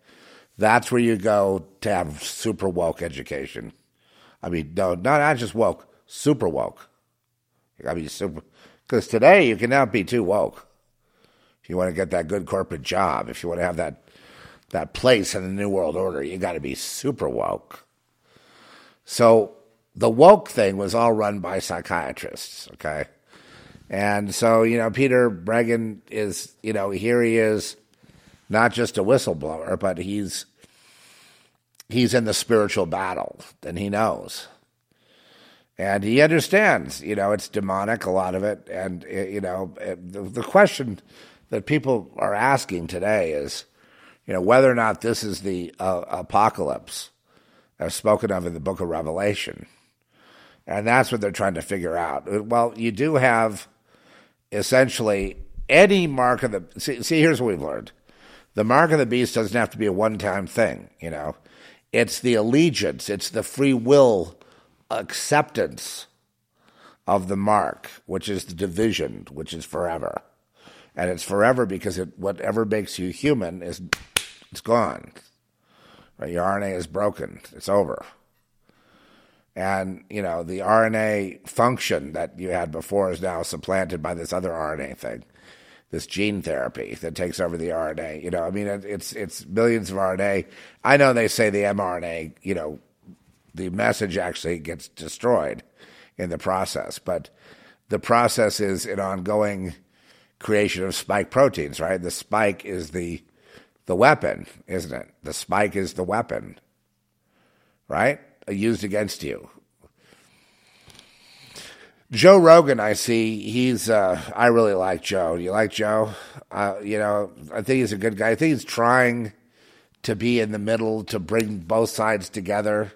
That's where you go to have super woke education. I mean, no, not, not just woke, super woke. You gotta super, because today you cannot be too woke. If you want to get that good corporate job, if you want to have that that place in the new world order, you got to be super woke. So the woke thing was all run by psychiatrists, okay? And so, you know, Peter Breggin is, you know, here he is, not just a whistleblower, but he's he's in the spiritual battle, and he knows. And he understands, you know, it's demonic, a lot of it. And, eh, you know, eh, the, the question that people are asking today is, you know, whether or not this is the uh, apocalypse as spoken of in the book of Revelation. And that's what they're trying to figure out. Well, you do have essentially any mark of the. See, see here's what we've learned The mark of the beast doesn't have to be a one time thing, you know. It's the allegiance, it's the free will acceptance of the mark, which is the division, which is forever. And it's forever because it, whatever makes you human is it's gone. Right? Your RNA is broken. It's over. And, you know, the RNA function that you had before is now supplanted by this other RNA thing, this gene therapy that takes over the RNA. You know, I mean, it, it's it's millions of RNA. I know they say the mRNA, you know, the message actually gets destroyed in the process, but the process is an ongoing creation of spike proteins, right? The spike is the the weapon, isn't it? The spike is the weapon, right? Used against you. Joe Rogan, I see he's. Uh, I really like Joe. You like Joe? Uh, you know, I think he's a good guy. I think he's trying to be in the middle to bring both sides together,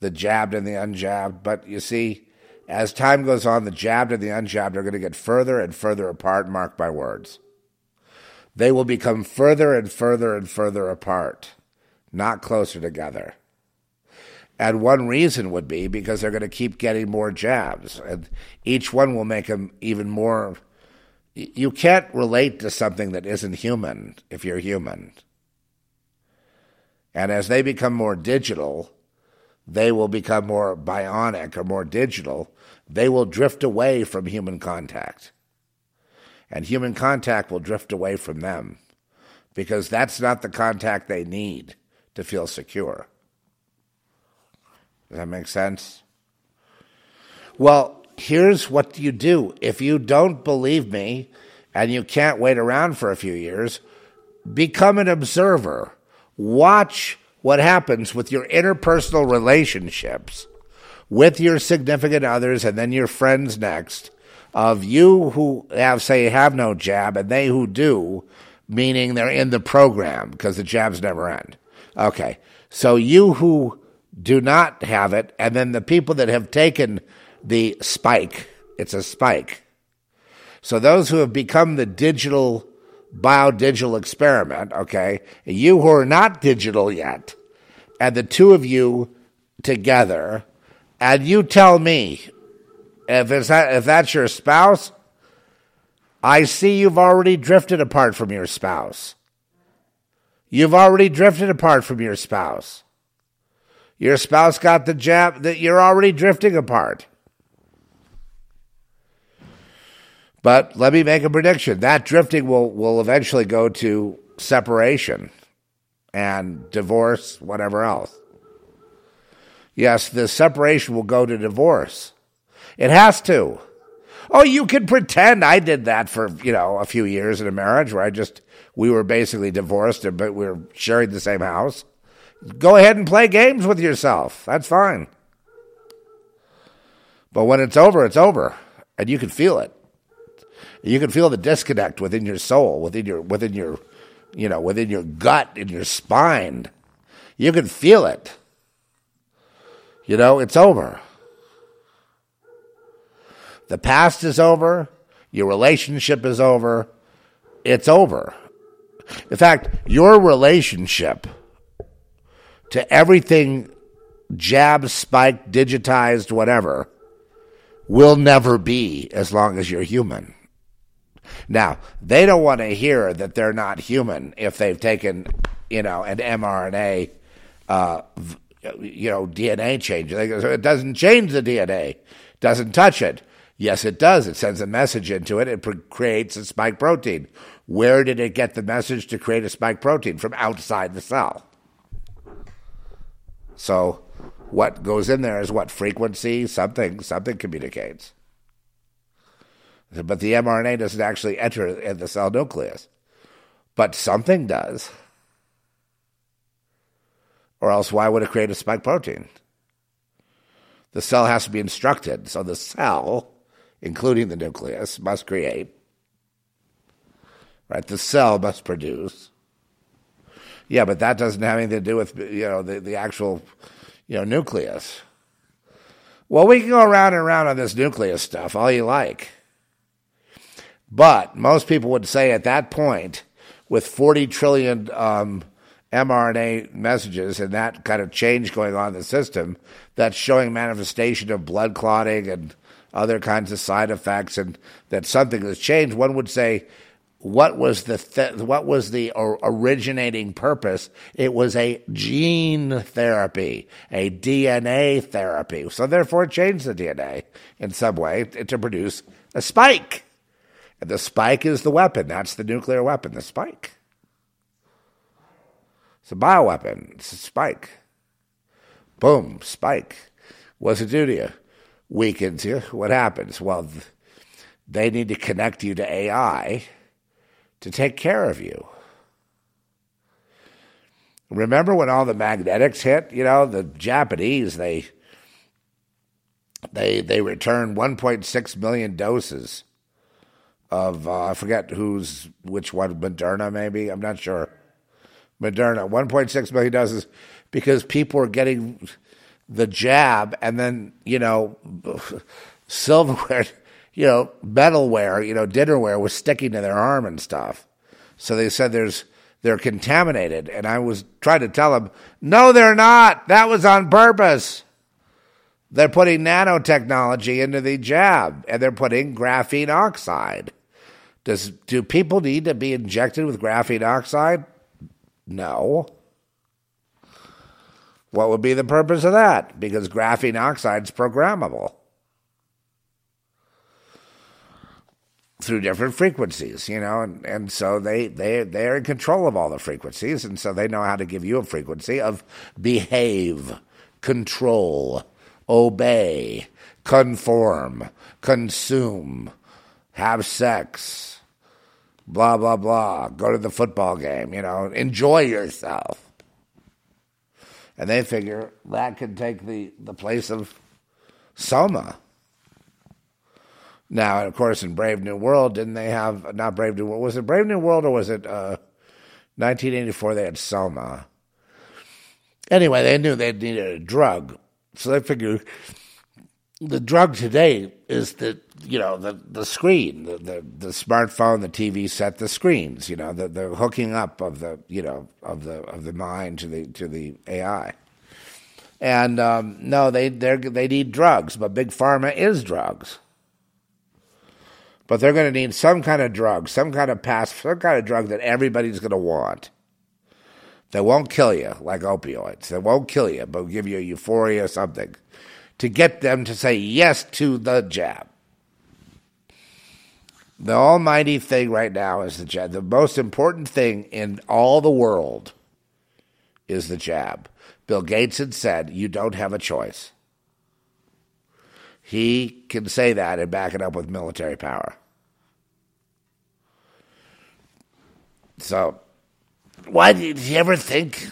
the jabbed and the unjabbed. But you see, as time goes on, the jabbed and the unjabbed are going to get further and further apart. Mark my words they will become further and further and further apart, not closer together. And one reason would be because they're going to keep getting more jabs, and each one will make them even more. You can't relate to something that isn't human if you're human. And as they become more digital, they will become more bionic or more digital. They will drift away from human contact and human contact will drift away from them because that's not the contact they need to feel secure. Does that make sense? Well, here's what you do. If you don't believe me and you can't wait around for a few years, become an observer. Watch what happens with your interpersonal relationships with your significant others and then your friends next of you who have say have no jab and they who do, meaning they're in the program because the jabs never end. Okay, so you who do not have it, and then the people that have taken the spike, it's a spike. So those who have become the digital biodigital experiment, okay, you who are not digital yet, and the two of you together, and you tell me if it's that, if that's your spouse, I see you've already drifted apart from your spouse. You've already drifted apart from your spouse. Your spouse got the jab that you're already drifting apart. But let me make a prediction. That drifting will, will eventually go to separation and divorce, whatever else. Yes, the separation will go to divorce. It has to. Oh, you can pretend I did that for, you know, a few years in a marriage where I just, we were basically divorced, but we were sharing the same house. Go ahead and play games with yourself. That's fine. But when it's over, it's over. And you can feel it. You can feel the disconnect within your soul, within your, within your, you know, within your gut, in your spine. You can feel it. You know, it's over. The past is over. Your relationship is over. It's over. In fact, your relationship to everything jab, spike, digitized, whatever, will never be as long as you're human. Now, they don't want to hear that they're not human if they've taken, you know, an mRNA, uh, you know, DNA change. It doesn't change the DNA, doesn't touch it. Yes, it does. It sends a message into it. It pre- creates a spike protein. Where did it get the message to create a spike protein? From outside the cell. So, what goes in there is what frequency, something, something communicates. But the mRNA doesn't actually enter in the cell nucleus. But something does. Or else, why would it create a spike protein? The cell has to be instructed. So the cell including the nucleus, must create. Right? The cell must produce. Yeah, but that doesn't have anything to do with you know the, the actual you know nucleus. Well, we can go around and around on this nucleus stuff all you like. But most people would say at that point, with 40 trillion um, mRNA messages and that kind of change going on in the system that's showing manifestation of blood clotting and other kinds of side effects and that something has changed, one would say, what was the th- what was the originating purpose? It was a gene therapy, a DNA therapy. So therefore, it changed the DNA in some way to produce a spike. And the spike is the weapon. That's the nuclear weapon, the spike. It's a bioweapon. It's a spike. Boom, spike. What's it do to you? Weakens you. What happens? Well, they need to connect you to AI to take care of you. Remember when all the magnetics hit? You know, the Japanese, they they they returned 1.6 million doses of uh, I forget who's which one Moderna maybe I'm not sure Moderna, 1.6 million doses, because people are getting the jab and then, you know, silverware, you know, metalware, you know, dinnerware was sticking to their arm and stuff. So they said there's, they're contaminated. And I was trying to tell them, no, they're not. That was on purpose. They're putting nanotechnology into the jab and they're putting graphene oxide. Does, do people need to be injected with graphene oxide? No. What would be the purpose of that? Because graphene oxide is programmable through different frequencies, you know, and, and so they, they they're in control of all the frequencies, and so they know how to give you a frequency of behave, control, obey, conform, consume, have sex, blah, blah, blah. Go to the football game, you know, enjoy yourself. And they figure that could take the, the place of Soma. Now, of course, in Brave New World, didn't they have, not Brave New World, was it Brave New World or was it uh, 1984? They had Soma. Anyway, they knew they needed a drug. So they figured the drug today is the you know the the screen, the, the the smartphone, the TV set, the screens. You know the the hooking up of the you know of the of the mind to the to the AI. And um, no, they they they need drugs, but big pharma is drugs. But they're going to need some kind of drug, some kind of pass, some kind of drug that everybody's going to want. That won't kill you like opioids. That won't kill you, but give you euphoria or something to get them to say yes to the jab. The almighty thing right now is the jab. The most important thing in all the world is the jab. Bill Gates had said, You don't have a choice. He can say that and back it up with military power. So, why did you ever think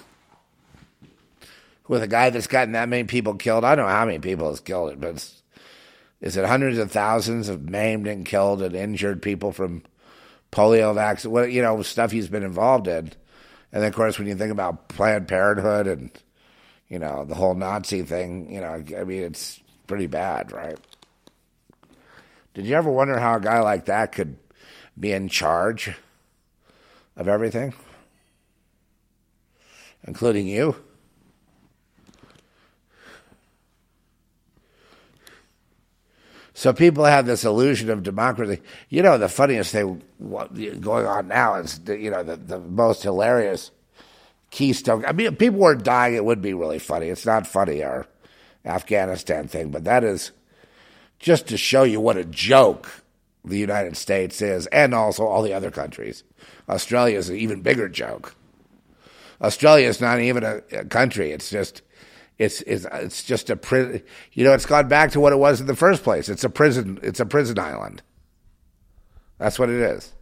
with a guy that's gotten that many people killed. I don't know how many people has killed it, but is it hundreds of thousands of maimed and killed and injured people from polio vaccine? What you know stuff he's been involved in, and then of course when you think about Planned Parenthood and you know the whole Nazi thing, you know I mean it's pretty bad, right? Did you ever wonder how a guy like that could be in charge of everything, including you? So people have this illusion of democracy. You know, the funniest thing going on now is, you know, the, the most hilarious keystone. I mean, if people were dying, it would be really funny. It's not funny, our Afghanistan thing, but that is just to show you what a joke the United States is, and also all the other countries. Australia is an even bigger joke. Australia is not even a, a country; it's just it's it's it's just a prison. You know, it's gone back to what it was in the first place. It's a prison. It's a prison island. That's what it is.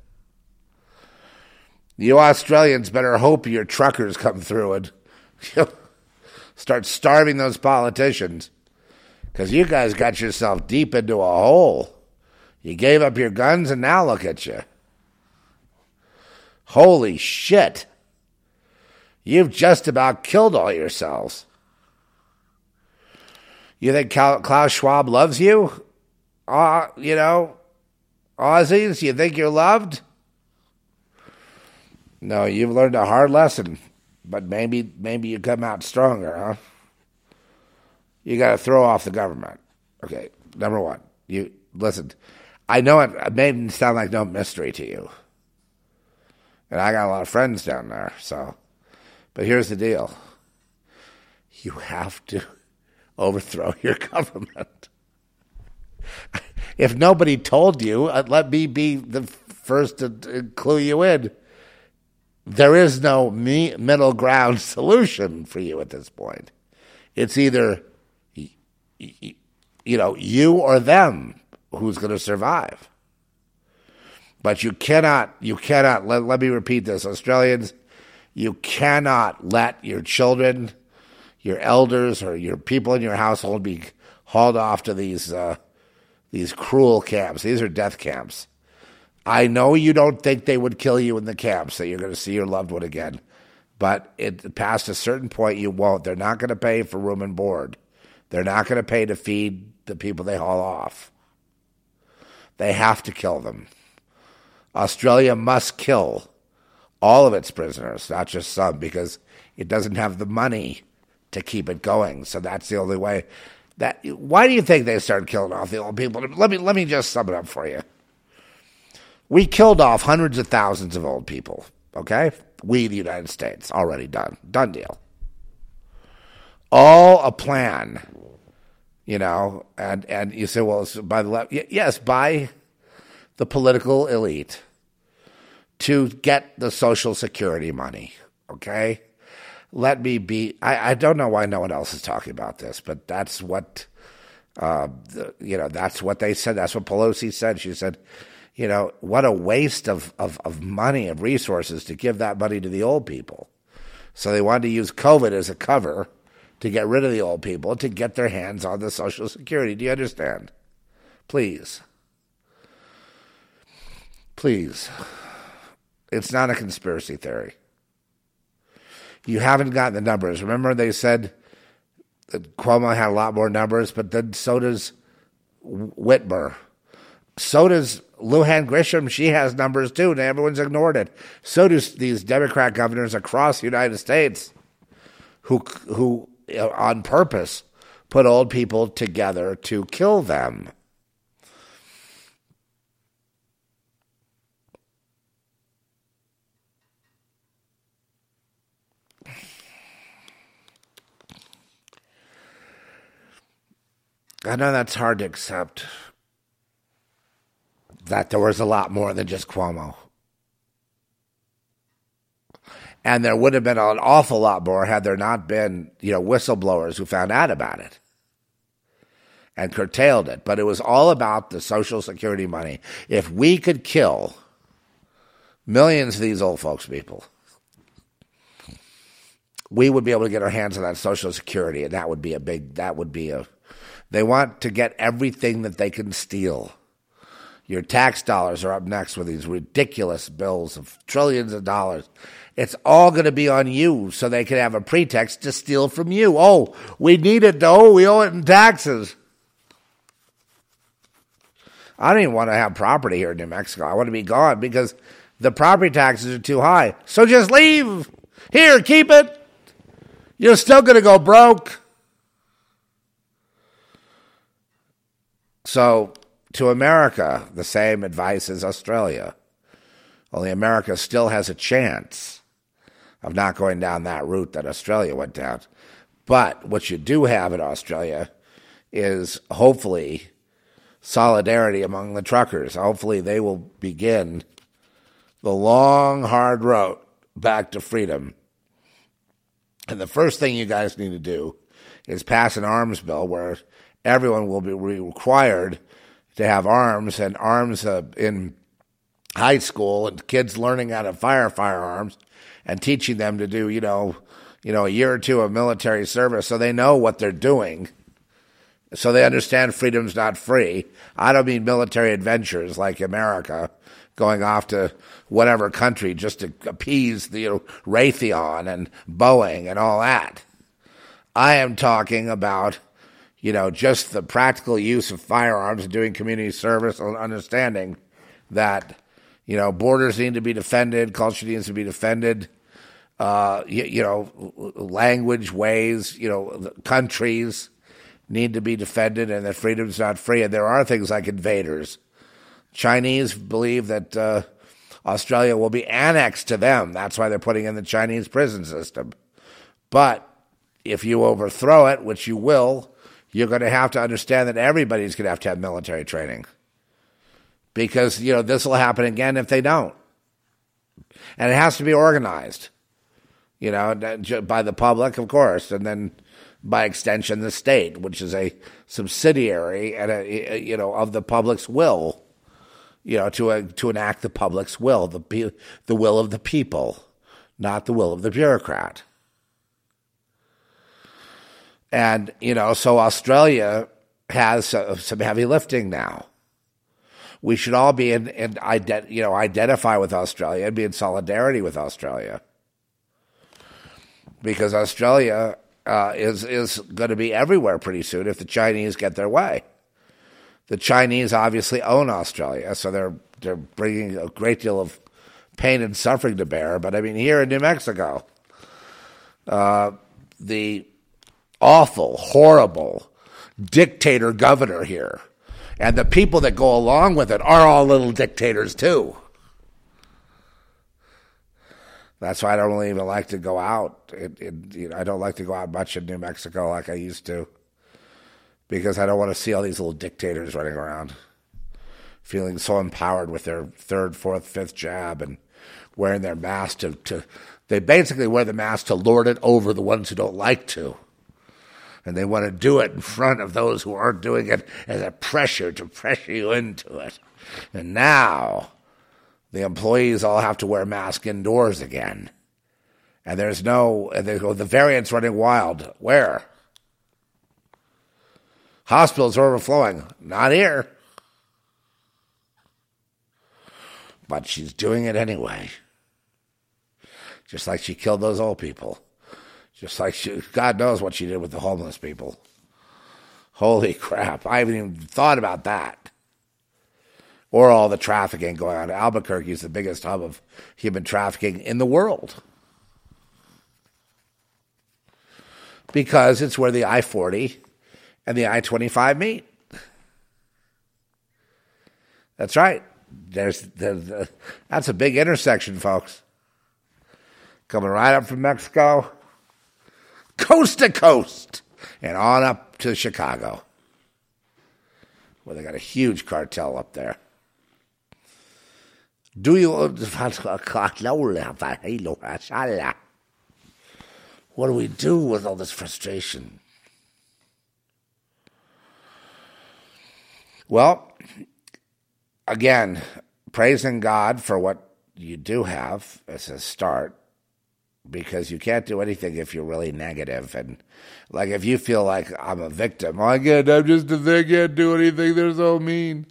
You Australians better hope your truckers come through and you know, start starving those politicians because you guys got yourself deep into a hole. You gave up your guns and now look at you. Holy shit. You've just about killed all yourselves. You think Klaus Schwab loves you? Uh, you know, Aussies, you think you're loved? No, you've learned a hard lesson, but maybe maybe you come out stronger, huh? You got to throw off the government. Okay, number one, you listen. I know it, it may sound like no mystery to you, and I got a lot of friends down there. So, but here's the deal: you have to overthrow your government. if nobody told you, uh, let me be the first to, to clue you in there is no me- middle ground solution for you at this point. It's either, you know, you or them who's going to survive. But you cannot, you cannot, let, let me repeat this, Australians, you cannot let your children, your elders, or your people in your household be hauled off to these, uh, these cruel camps. These are death camps. I know you don't think they would kill you in the camps, that you're going to see your loved one again. But it past a certain point, you won't. They're not going to pay for room and board. They're not going to pay to feed the people they haul off. They have to kill them. Australia must kill all of its prisoners, not just some, because it doesn't have the money to keep it going. So that's the only way. That why do you think they started killing off the old people? Let me let me just sum it up for you. We killed off hundreds of thousands of old people, okay? We, the United States, already done. Done deal. All a plan, you know, and, and you say, well, by the left. Yes, by the political elite to get the Social Security money, okay? Let me be. I, I don't know why no one else is talking about this, but that's what, uh, the, you know, that's what they said. That's what Pelosi said. She said, you know, what a waste of, of, of money, of resources to give that money to the old people. So they wanted to use COVID as a cover to get rid of the old people to get their hands on the Social Security. Do you understand? Please. Please. It's not a conspiracy theory. You haven't gotten the numbers. Remember, they said that Cuomo had a lot more numbers, but then so does Whitmer. So does Lujan Grisham, she has numbers too, and everyone's ignored it. So do these Democrat governors across the United States, who who uh, on purpose put old people together to kill them. I know that's hard to accept, that there was a lot more than just Cuomo. And there would have been an awful lot more had there not been, you know, whistleblowers who found out about it and curtailed it. But it was all about the Social Security money. If we could kill millions of these old folks people, we would be able to get our hands on that Social Security, and that would be a big, that would be a, they want to get everything that they can steal your tax dollars are up next with these ridiculous bills of trillions of dollars. It's all going to be on you so they can have a pretext to steal from you. Oh, we need it though. We owe it in taxes. I don't even want to have property here in New Mexico. I want to be gone because the property taxes are too high. So just leave. Here, keep it. You're still going to go broke. So to America, the same advice as Australia. Only America still has a chance of not going down that route that Australia went down. But what you do have in Australia is hopefully solidarity among the truckers. Hopefully, they will begin the long, hard road back to freedom. And the first thing you guys need to do is pass an arms bill where everyone will be required to have arms and arms uh, in high school and kids learning how to fire firearms and teaching them to do, you know, you know, a year or two of military service so they know what they're doing. So they understand freedom's not free. I don't mean military adventures like America going off to whatever country just to appease the you know, Raytheon and Boeing and all that. I am talking about you know, just the practical use of firearms and doing community service and understanding that, You know, borders need to be defended, culture needs to be defended. Uh, you, you know, language, ways, you know, countries need to be defended, and that freedom's not free. And there are things like invaders. Chinese believe that uh, Australia will be annexed to them. That's why they're putting in the Chinese prison system. But if you overthrow it, which you will, you're going to have to understand that everybody's going to have to have military training. Because, you know, this will happen again if they don't. And it has to be organized, you know, uh, by the public, of course, and then by extension, the state, which is a subsidiary and a, you know, of the public's will, you know, to, a, to enact the public's will, the, the will of the people, not the will of the bureaucrat. And, you know, so Australia has uh, some heavy lifting now. We should all be in, in ident- you know, identify with Australia and be in solidarity with Australia. Because Australia uh, is, is going to be everywhere pretty soon if the Chinese get their way. The Chinese obviously own Australia, so they're, they're bringing a great deal of pain and suffering to bear. But I mean, here in New Mexico, uh, the awful, horrible dictator governor here. And the people that go along with it are all little dictators too. That's why I don't really even like to go out. It, it, you know, I don't like to go out much in New Mexico like I used to because I don't want to see all these little dictators running around feeling so empowered with their third, fourth, fifth jab and wearing their mask to, to they basically wear the mask to lord it over the ones who don't like to and they want to do it in front of those who aren't doing it as a pressure to pressure you into it. And now the employees all have to wear masks indoors again. And there's no, and they go, the variant's running wild. Where? Hospitals are overflowing. Not here. But she's doing it anyway. Just like she killed those old people. Just like she, God knows what she did with the homeless people. Holy crap. I haven't even thought about that. Or all the trafficking going on. Albuquerque is the biggest hub of human trafficking in the world. Because it's where the I 40 and the I 25 meet. That's right. There's, there's, uh, that's a big intersection, folks. Coming right up from Mexico coast to coast and on up to Chicago, where they got a huge cartel up there. Do you what do we do with all this frustration? Well, again, praising God for what you do have as a start because you can't do anything if you're really negative and like if you feel like I'm a victim, oh, again, I'm just a thing, can't do anything. They're so mean.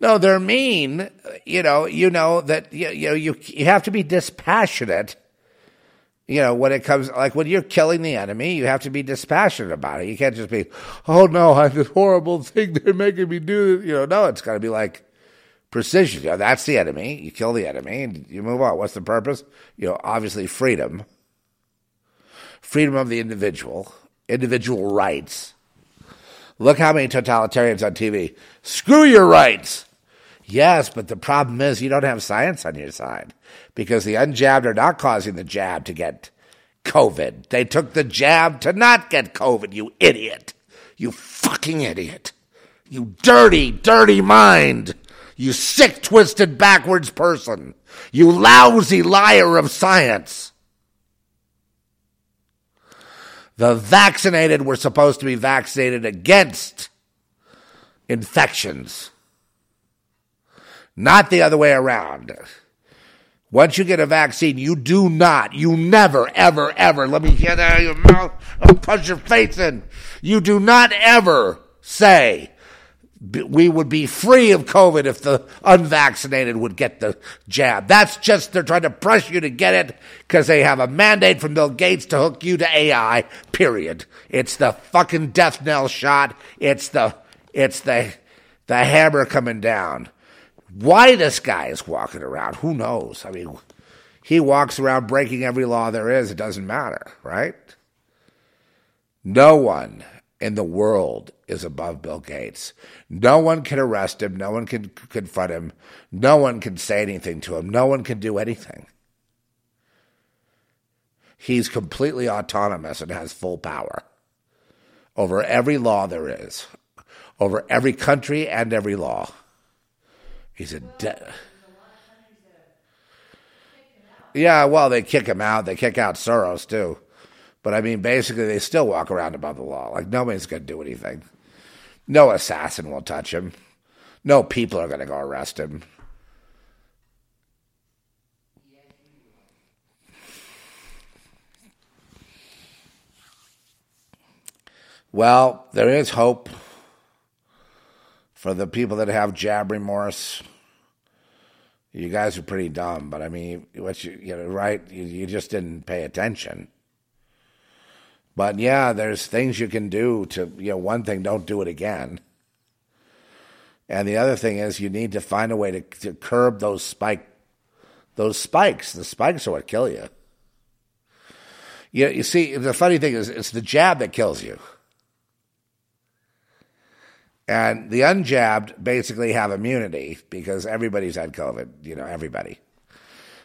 No, they're mean. You know, you know that you, you know you you have to be dispassionate. You know, when it comes like when you're killing the enemy, you have to be dispassionate about it. You can't just be, oh no, I'm this horrible thing they're making me do. You know, no, it's got to be like, precision. You know, that's the enemy. You kill the enemy and you move on. What's the purpose? You know, obviously freedom. Freedom of the individual, individual rights. Look how many totalitarians on TV. Screw your rights. Yes, but the problem is you don't have science on your side because the unjabbed are not causing the jab to get COVID. They took the jab to not get COVID, you idiot. You fucking idiot. You dirty, dirty mind. You sick, twisted, backwards person. You lousy liar of science. The vaccinated were supposed to be vaccinated against infections, not the other way around. Once you get a vaccine, you do not, you never, ever, ever, let me get out of your mouth and punch your face in. You do not ever say, we would be free of COVID if the unvaccinated would get the jab. That's just, they're trying to press you to get it because they have a mandate from Bill Gates to hook you to AI, period. It's the fucking death knell shot. It's the, it's the, the hammer coming down. Why this guy is walking around, who knows? I mean, he walks around breaking every law there is. It doesn't matter, right? No one in the world is above Bill Gates. No one can arrest him. No one can confront him. No one can say anything to him. No one can do anything. He's completely autonomous and has full power over every law there is, over every country and every law. He's a de- yeah. Well, they kick him out. They kick out Soros too. But I mean, basically, they still walk around above the law. Like nobody's going to do anything. No assassin will touch him. No people are going to go arrest him. Well, there is hope for the people that have jab remorse. You guys are pretty dumb, but I mean, what you, you know, right? You, you just didn't pay attention. But yeah, there's things you can do to, you know, one thing, don't do it again. And the other thing is you need to find a way to, to curb those spike, those spikes. The spikes are what kill you. You, you see, the funny thing is it's the jab that kills you. And the unjabbed basically have immunity because everybody's had COVID, you know, everybody.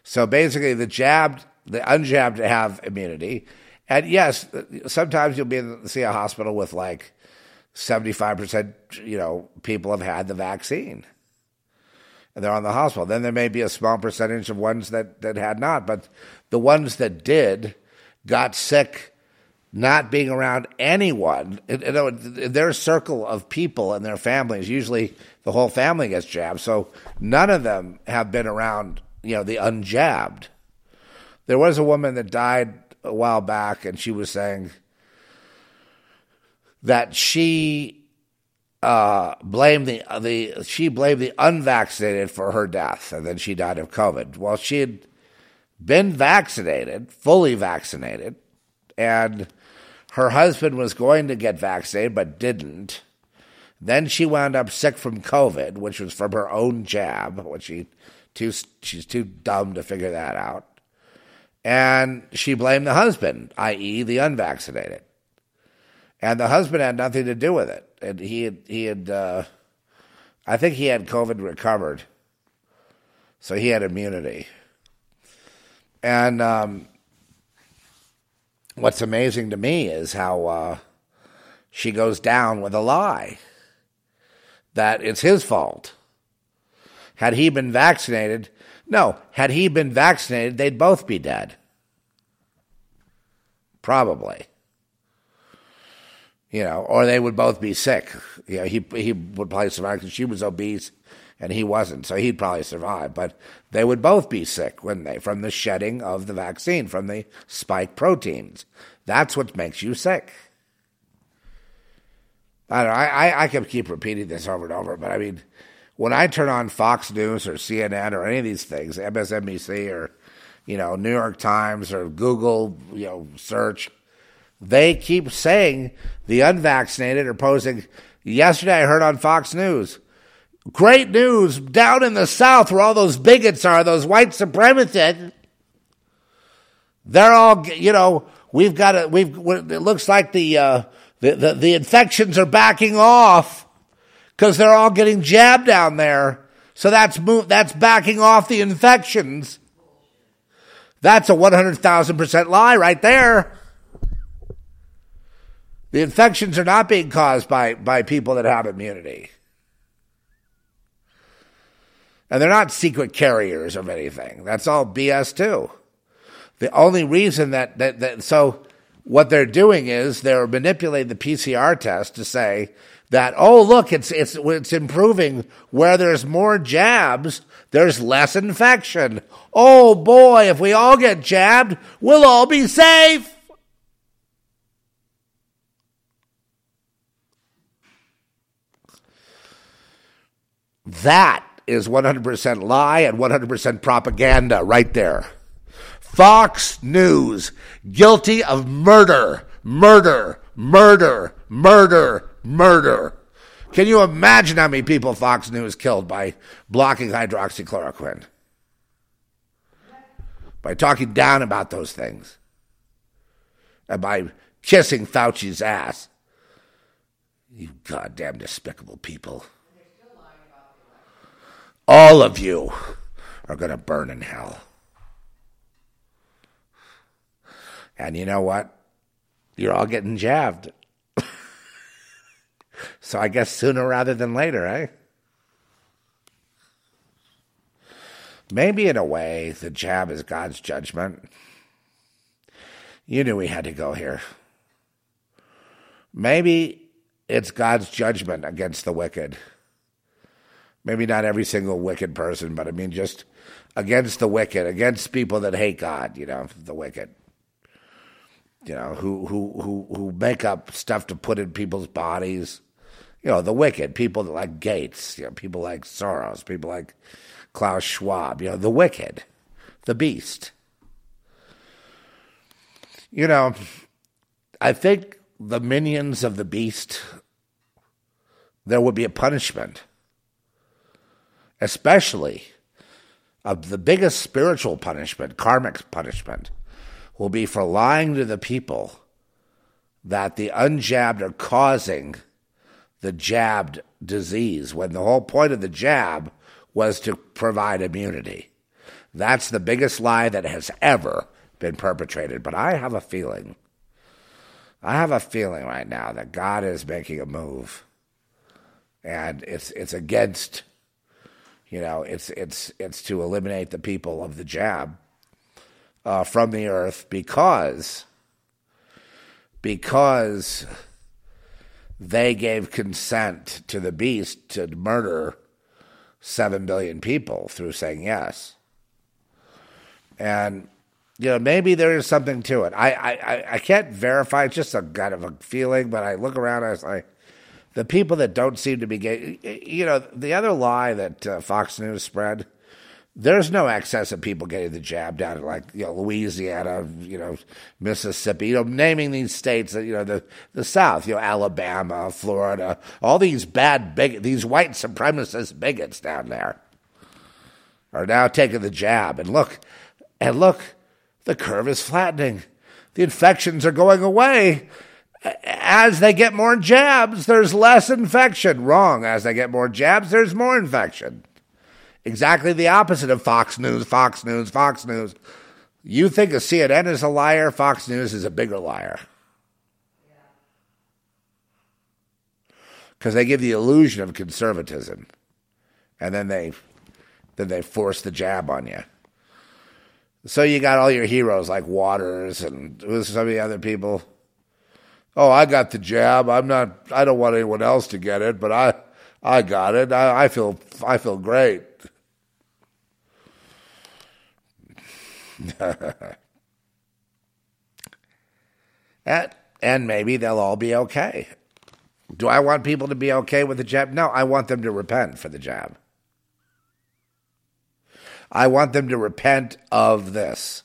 So basically, the jabbed, the unjabbed have immunity. And yes, sometimes you'll be in see a hospital with like 75%, you know, people have had the vaccine. And they're on the hospital. Then there may be a small percentage of ones that, that had not, but the ones that did got sick not being around anyone, you know, their circle of people and their families, usually the whole family gets jabbed. So none of them have been around, you know, the unjabbed. There was a woman that died a while back, and she was saying that she uh, blamed the the she blamed the unvaccinated for her death, and then she died of COVID. Well, she had been vaccinated, fully vaccinated, and her husband was going to get vaccinated but didn't. Then she wound up sick from COVID, which was from her own jab, which she too she's too dumb to figure that out. And she blamed the husband, i.e., the unvaccinated. And the husband had nothing to do with it. And he had, he had uh, I think he had COVID recovered. So he had immunity. And um, what's amazing to me is how uh, she goes down with a lie that it's his fault. Had he been vaccinated, no, had he been vaccinated, they'd both be dead. Probably. You know, or they would both be sick. You know, he he would probably survive because she was obese and he wasn't, so he'd probably survive. But they would both be sick, wouldn't they, from the shedding of the vaccine, from the spike proteins. That's what makes you sick. I don't know. I, I, I can keep repeating this over and over, but I mean, when I turn on Fox News or CNN or any of these things, MSNBC or you know New York Times or Google, you know search, they keep saying the unvaccinated are posing. Yesterday, I heard on Fox News Great news down in the South where all those bigots are, those white supremacists. They're all, you know, we've got it. We've. It looks like the uh, the, the the infections are backing off because they're all getting jabbed down there. So that's move. That's backing off the infections. That's a one hundred thousand percent lie right there. The infections are not being caused by by people that have immunity. And they're not secret carriers of anything. That's all BS too. The only reason that, that, that so what they're doing is they're manipulating the PCR test to say that, oh, look, it's, it's, it's improving where there's more jabs, there's less infection. Oh boy, if we all get jabbed, we'll all be safe. That is 100% lie and 100% propaganda right there. Fox News, guilty of murder, murder, murder, murder, murder. Can you imagine how many people Fox News killed by blocking hydroxychloroquine? By talking down about those things. And by kissing Fauci's ass. You goddamn despicable people. All of you are going to burn in hell. And you know what? You're all getting jabbed. So I guess sooner rather than later, eh? Maybe in a way, the jab is God's judgment. You knew we had to go here. Maybe it's God's judgment against the wicked. Maybe not every single wicked person, but I mean just against the wicked, against people that hate God, you know, the wicked. You know, who who who who make up stuff to put in people's bodies. You know, the wicked, people like Gates, you know, people like Soros, people like Klaus Schwab, you know, the wicked, the beast. You know, I think the minions of the beast, there would be a punishment, especially of the biggest spiritual punishment, karmic punishment, will be for lying to the people that the unjabbed are causing the jabbed disease when the whole point of the jab was to provide immunity. That's the biggest lie that has ever been perpetrated. But I have a feeling, I have a feeling right now that God is making a move, and it's it's against, you know, it's it's it's to eliminate the people of the jab uh, from the earth because because they gave consent to the beast to murder seven billion people through saying yes. And you know, maybe there is something to it. I, I, I can't verify. It's just a kind of a feeling, but I look around. And I like, the people that don't seem to be gay. You know, the other lie that uh, Fox News spread. There's no excess of people getting the jab down in like you know Louisiana, you know Mississippi, you know naming these states, that you know the the South, you know Alabama, Florida, all these bad big these white supremacist bigots down there are now taking the jab, and look, and look, the curve is flattening. The infections are going away. As they get more jabs, there's less infection. Wrong. As they get more jabs, there's more infection. Exactly the opposite of Fox News, Fox News, Fox News. You think a CNN is a liar, Fox News is a bigger liar. Because they give the illusion of conservatism. And then they then they force the jab on you. So you got all your heroes like Watters and some of the other people. Oh, I got the jab. I'm not. I don't want anyone else to get it, but I, I got it. I, I feel. I feel great. and, and maybe they'll all be okay. Do I want people to be okay with the jab? No, I want them to repent for the jab. I want them to repent of this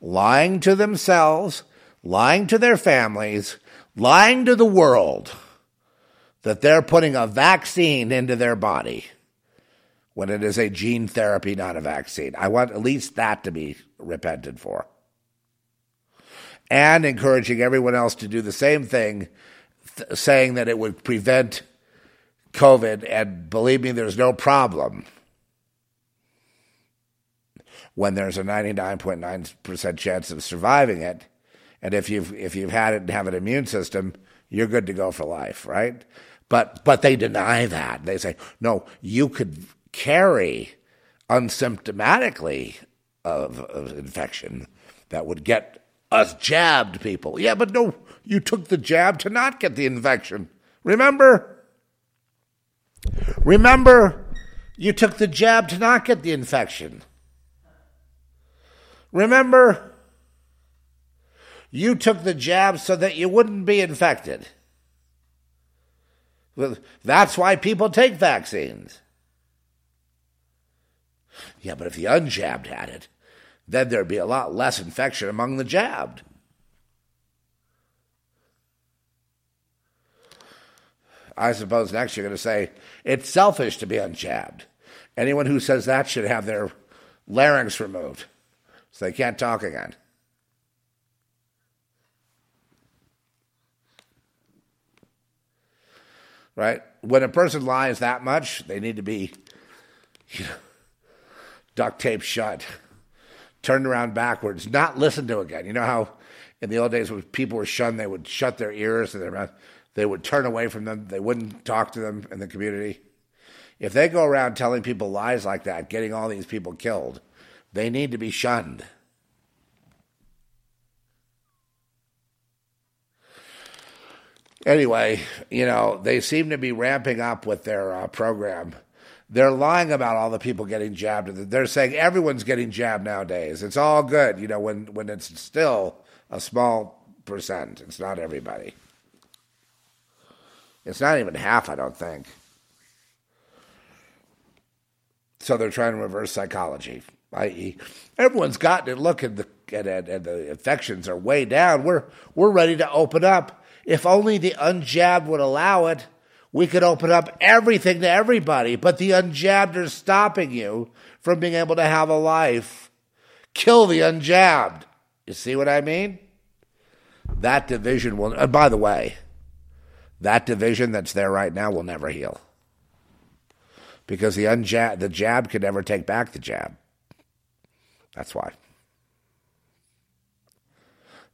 lying to themselves, lying to their families, lying to the world that they're putting a vaccine into their body when it is a gene therapy, not a vaccine. I want at least that to be repented for. And encouraging everyone else to do the same thing, th- saying that it would prevent COVID. And believe me, there's no problem when there's a 99.9% chance of surviving it. And if you've, if you've had it and have an immune system, you're good to go for life, right? But, but they deny that. They say, no, you could carry unsymptomatically of, of infection that would get us jabbed people. Yeah, but no, you took the jab to not get the infection. Remember? Remember, you took the jab to not get the infection. Remember, you took the jab so that you wouldn't be infected. That's why people take vaccines. Yeah, but if the unjabbed had it, then there'd be a lot less infection among the jabbed. I suppose next you're going to say it's selfish to be unjabbed. Anyone who says that should have their larynx removed so they can't talk again. Right? When a person lies that much, they need to be you know, duct tape shut, turned around backwards, not listened to again. You know how in the old days when people were shunned, they would shut their ears and their mouth, they would turn away from them, they wouldn't talk to them in the community. If they go around telling people lies like that, getting all these people killed, they need to be shunned. Anyway, you know, they seem to be ramping up with their uh, program. They're lying about all the people getting jabbed. They're saying everyone's getting jabbed nowadays. It's all good, you know, when, when it's still a small percent. It's not everybody. It's not even half, I don't think. So they're trying to reverse psychology, i.e., everyone's gotten it. Look at the at, at the infections are way down. We're we're ready to open up. If only the unjabbed would allow it, we could open up everything to everybody. But the unjabbed are stopping you from being able to have a life. Kill the unjabbed. You see what I mean? That division will. And by the way, that division that's there right now will never heal because the unjab, the jab could never take back the jab. That's why.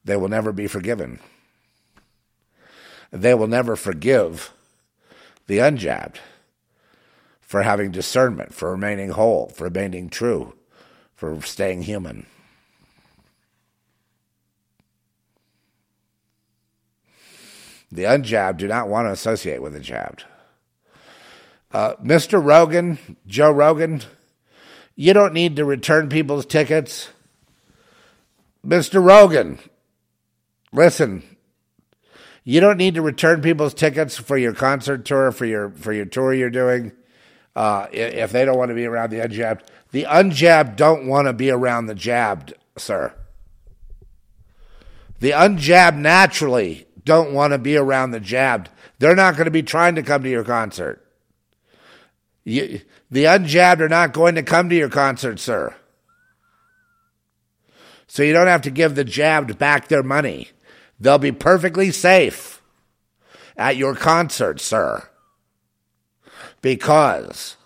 They will never be forgiven. They will never forgive the unjabbed for having discernment, for remaining whole, for remaining true, for staying human. The unjabbed do not want to associate with the jabbed. Uh, Mr. Rogan, Joe Rogan, you don't need to return people's tickets. Mr. Rogan, listen, you don't need to return people's tickets for your concert tour, for your for your tour you're doing. Uh, if they don't want to be around the unjabbed, the unjabbed don't want to be around the jabbed, sir. The unjabbed naturally don't want to be around the jabbed. They're not going to be trying to come to your concert. You, the unjabbed are not going to come to your concert, sir. So you don't have to give the jabbed back their money. They'll be perfectly safe at your concert, sir. Because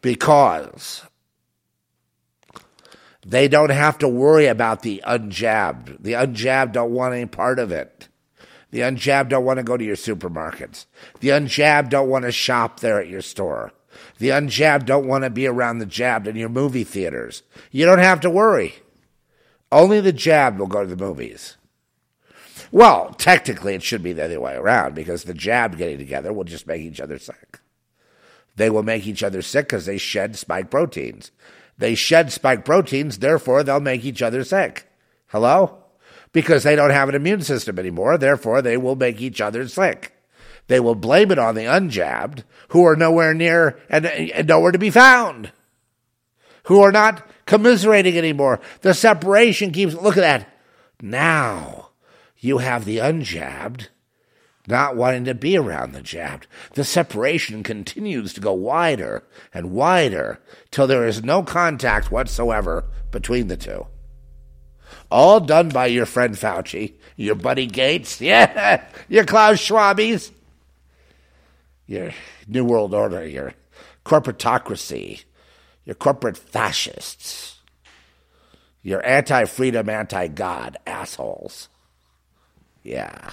because they don't have to worry about the unjabbed. The unjabbed don't want any part of it. The unjabbed don't want to go to your supermarkets. The unjabbed don't want to shop there at your store. The unjabbed don't want to be around the jabbed in your movie theaters. You don't have to worry. Only the jabbed will go to the movies. Well, technically, it should be the other way around because the jabbed getting together will just make each other sick. They will make each other sick because they shed spike proteins. They shed spike proteins, therefore, they'll make each other sick. Hello? because they don't have an immune system anymore. Therefore, they will make each other sick. They will blame it on the unjabbed who are nowhere near and, and nowhere to be found, who are not commiserating anymore. The separation keeps, look at that. Now you have the unjabbed not wanting to be around the jabbed. The separation continues to go wider and wider till there is no contact whatsoever between the two. All done by your friend Fauci, your buddy Gates, yeah, your Klaus Schwabes, your New World Order, your corporatocracy, your corporate fascists, your anti freedom, anti God assholes. Yeah.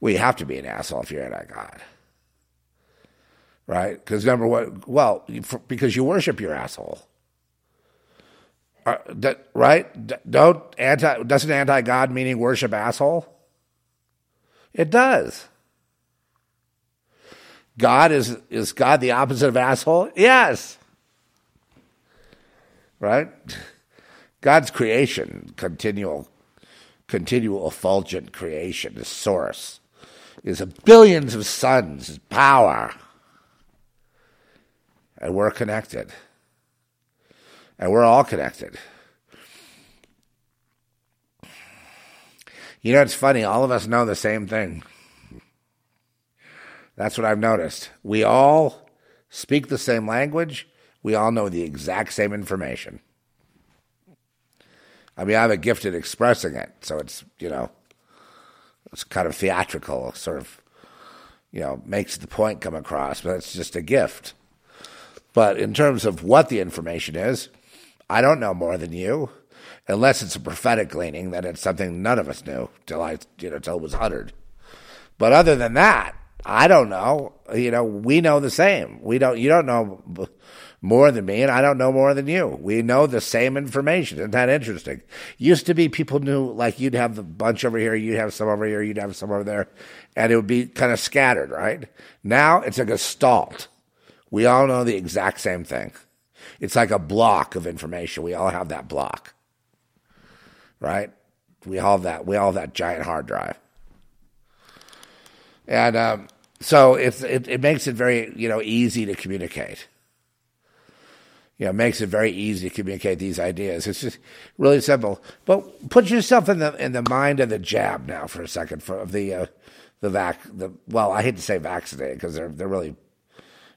You have to be an asshole if you're anti God. Right? Because number one, well, because you worship your asshole. Uh, right? Don't anti doesn't anti God meaning worship asshole? It does. God is is God the opposite of asshole? Yes. Right? God's creation, continual continual effulgent creation, the source, is a billions of suns, is power. And we're connected and we're all connected. You know, it's funny. All of us know the same thing. That's what I've noticed. We all speak the same language. We all know the exact same information. I mean, I have a gift at expressing it, so it's you know, it's kind of theatrical, sort of, you know, makes the point come across, but it's just a gift. But in terms of what the information is, I don't know more than you, unless it's a prophetic gleaning that it's something none of us knew till I, you know, till it was uttered. But other than that, I don't know. You know, we know the same. We don't. You don't know more than me, and I don't know more than you. We know the same information. Isn't that interesting? Used to be people knew like you'd have the bunch over here, you'd have some over here, you'd have some over there, and it would be kind of scattered, right? Now it's like a gestalt. We all know the exact same thing. It's like a block of information. We all have that block, right? We all have that. We all have that giant hard drive, and um, so it, it makes it very you know easy to communicate you know, makes it very easy to communicate these ideas. It's just really simple. But put yourself in the in the mind of the jab now for a second for of the uh, the vac the well, I hate to say vaccinated because they're they're really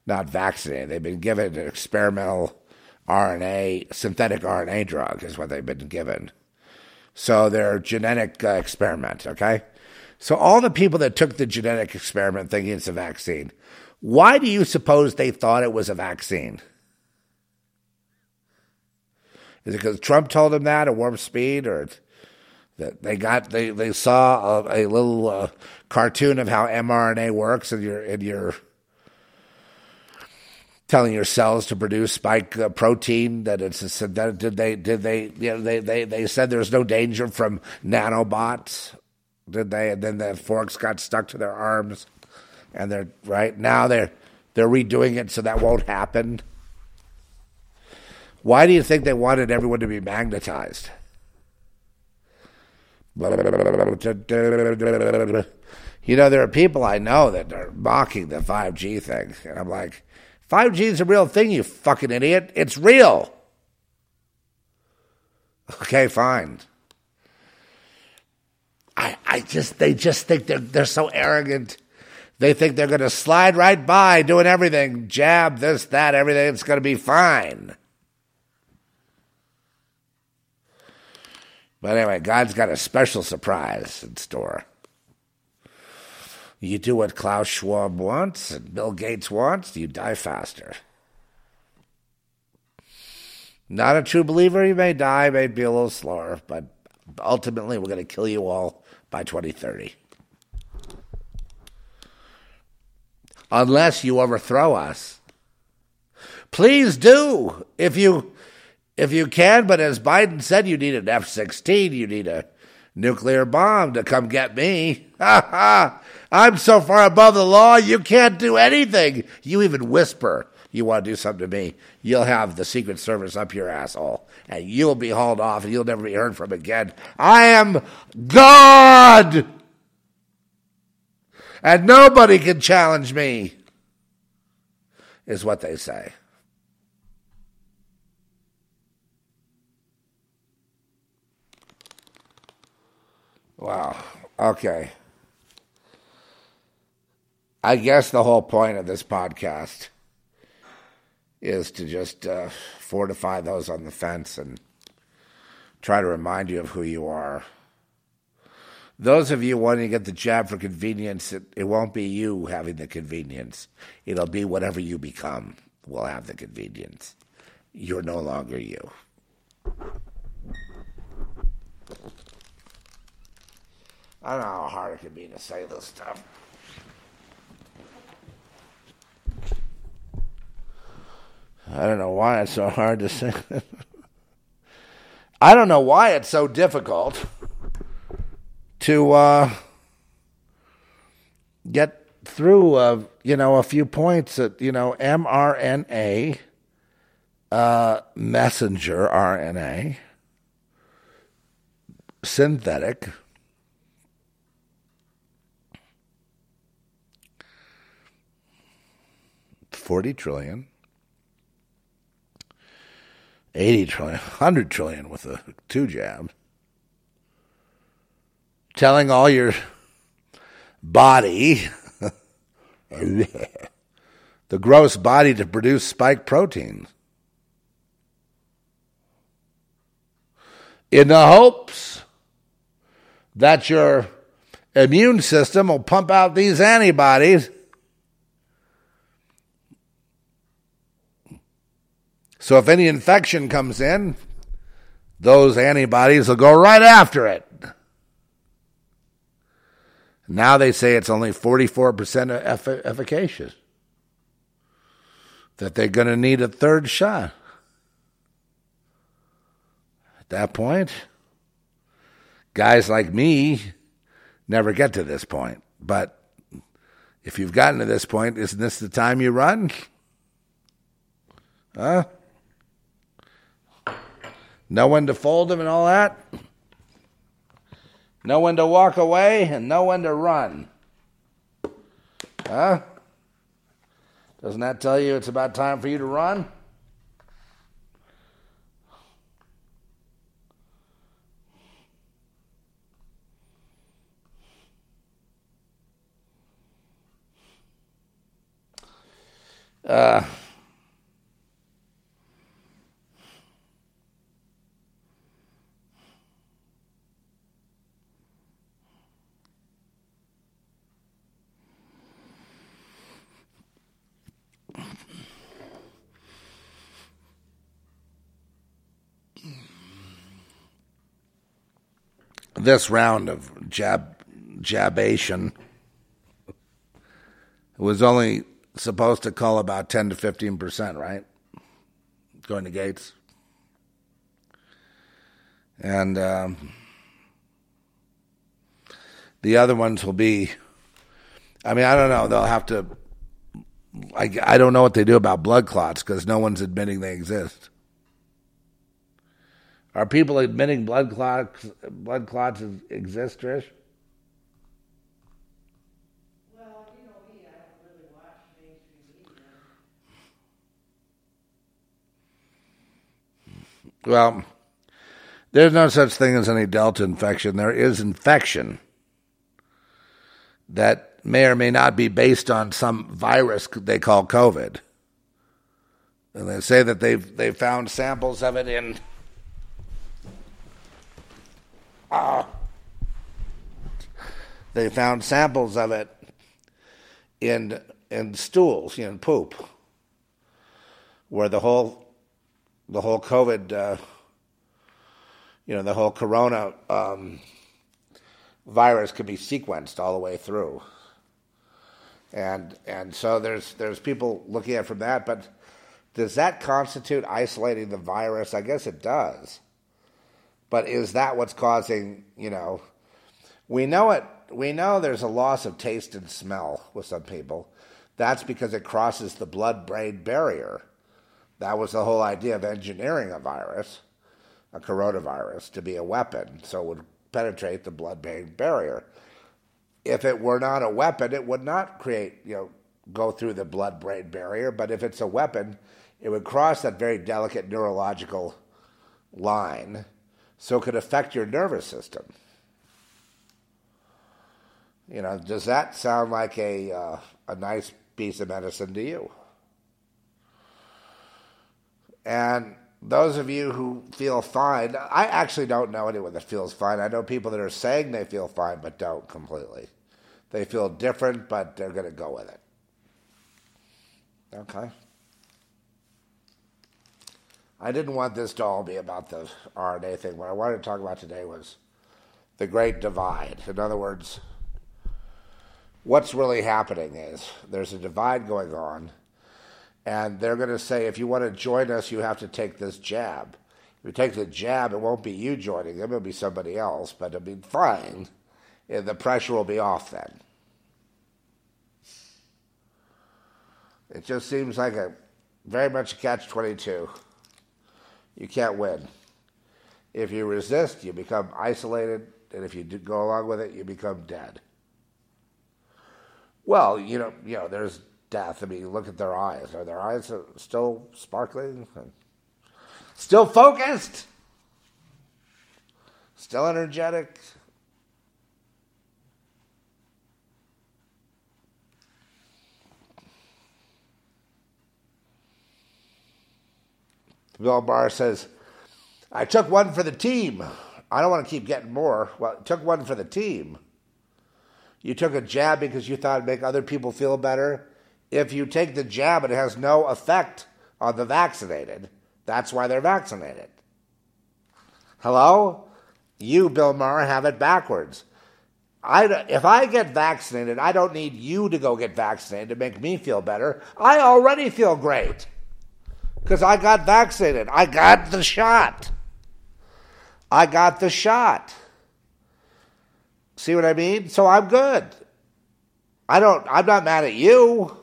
not vaccinated. They've been given an experimental RNA synthetic RNA drug is what they've been given. So they're genetic uh, experiment. Okay, so all the people that took the genetic experiment thinking it's a vaccine, why do you suppose they thought it was a vaccine? Is it because Trump told them that at warp speed, or that they got they they saw a, a little uh, cartoon of how mRNA works, and you're and you're telling your cells to produce spike uh, protein that it's a synthetic. Did they did they you know they they they said there's no danger from nanobots? Did they? And then the forks got stuck to their arms, and they're right now they're they're redoing it so that won't happen. Why do you think they wanted everyone to be magnetized? You know, there are people I know that are mocking the 5G thing. And I'm like, 5G is a real thing, you fucking idiot. It's real. Okay, fine. I, I just, they just think they're, they're so arrogant. They think they're going to slide right by doing everything, jab, this, that, everything. It's going to be fine. But anyway, God's got a special surprise in store. You do what Klaus Schwab wants and Bill Gates wants, you die faster. Not a true believer, you may die, may be a little slower, but ultimately we're going to kill you all by 2030. Unless you overthrow us. Please do. If you if you can. But as Biden said, you need an F 16, you need a nuclear bomb to come get me. Ha ha! I'm so far above the law, you can't do anything. You even whisper you want to do something to me, you'll have the Secret Service up your asshole, and you'll be hauled off, and you'll never be heard from again. I am God! And nobody can challenge me, is what they say. Wow. Okay. I guess the whole point of this podcast is to just uh, fortify those on the fence and try to remind you of who you are. Those of you wanting to get the jab for convenience, it, it won't be you having the convenience. It'll be whatever you become will have the convenience. You're no longer you. I don't know how hard it can be to say this stuff. I don't know why it's so hard to say. I don't know why it's so difficult to uh, get through, uh, you know, a few points that, you know, mRNA, uh, messenger RNA, synthetic, 40 trillion, 80 trillion, 100 trillion with a two jab, telling all your body, the gross body, to produce spike proteins. In the hopes that your immune system will pump out these antibodies. So if any infection comes in, those antibodies will go right after it. Now they say it's only 44% eff- efficacious, that they're going to need a third shot. At that point, guys like me never get to this point. But if you've gotten to this point, isn't this the time you run? Huh? Know when to fold them and all that? Know when to walk away and know when to run. Huh? Doesn't that tell you it's about time for you to run? Uh, this round of jab jabation was only supposed to cull about 10 to 15 percent, right? Going to Gates. And um, the other ones will be, I mean, I don't know. They'll have to, I, I don't know what they do about blood clots because no one's admitting they exist. Are people admitting blood clots, blood clots exist, Trish? Well, there's no such thing as any delta infection. There is infection that may or may not be based on some virus they call COVID. And they say that they've they found samples of it in uh, they found samples of it in in stools, know, poop, where the whole the whole COVID, uh, you know, the whole corona um, virus could be sequenced all the way through. And and so there's there's people looking at it from that, but does that constitute isolating the virus? I guess it does. But is that what's causing, you know, we know it we know there's a loss of taste and smell with some people. That's because it crosses the blood brain barrier. That was the whole idea of engineering a virus, a coronavirus, to be a weapon, so it would penetrate the blood brain barrier. If it were not a weapon, it would not create, you know, go through the blood brain barrier. But if it's a weapon, it would cross that very delicate neurological line, so it could affect your nervous system. You know, does that sound like a uh, a nice piece of medicine to you? And those of you who feel fine, I actually don't know anyone that feels fine. I know people that are saying they feel fine but don't completely. They feel different, but they're going to go with it. Okay. I didn't want this to all be about the RNA thing. What I wanted to talk about today was the great divide. In other words, what's really happening is there's a divide going on and they're going to say, if you want to join us, you have to take this jab. If you take the jab, it won't be you joining them, it'll be somebody else, but it'll be fine. And The pressure will be off then. It just seems like a very much a catch 22. You can't win. If you resist, you become isolated, and if you go along with it, you become dead. Well, you know, you know, there's death. I mean, look at their eyes. Are their eyes still sparkling? Still focused? Still energetic? Bill Maher says, I took one for the team. I don't want to keep getting more. Well, took one for the team. You took a jab because you thought it'd make other people feel better. If you take the jab, it has no effect on the vaccinated. That's why they're vaccinated. Hello? You, Bill Maher, have it backwards. I, if I get vaccinated, I don't need you to go get vaccinated to make me feel better. I already feel great because I got vaccinated. I got the shot. I got the shot. See what I mean? So I'm good. I don't I'm not mad at you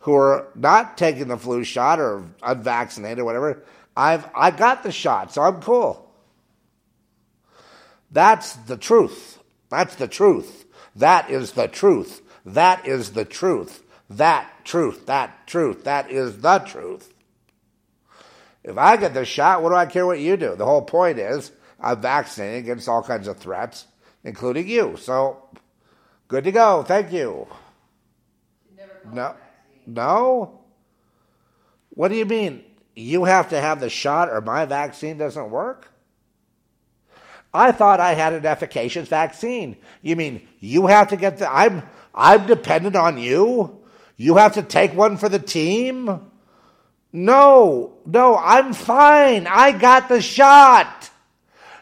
who are not taking the flu shot or unvaccinated or whatever. I've I got the shot, so I'm cool. That's the truth. That's the truth. That is the truth. That is the truth. That truth. That truth. That is the truth. If I get the shot, what do I care what you do? The whole point is I'm vaccinated against all kinds of threats, including you. So, good to go. Thank you. No. No? What do you mean? You have to have the shot or my vaccine doesn't work? I thought I had an efficacious vaccine. You mean you have to get the I'm I'm dependent on you? You have to take one for the team? No, no, I'm fine. I got the shot.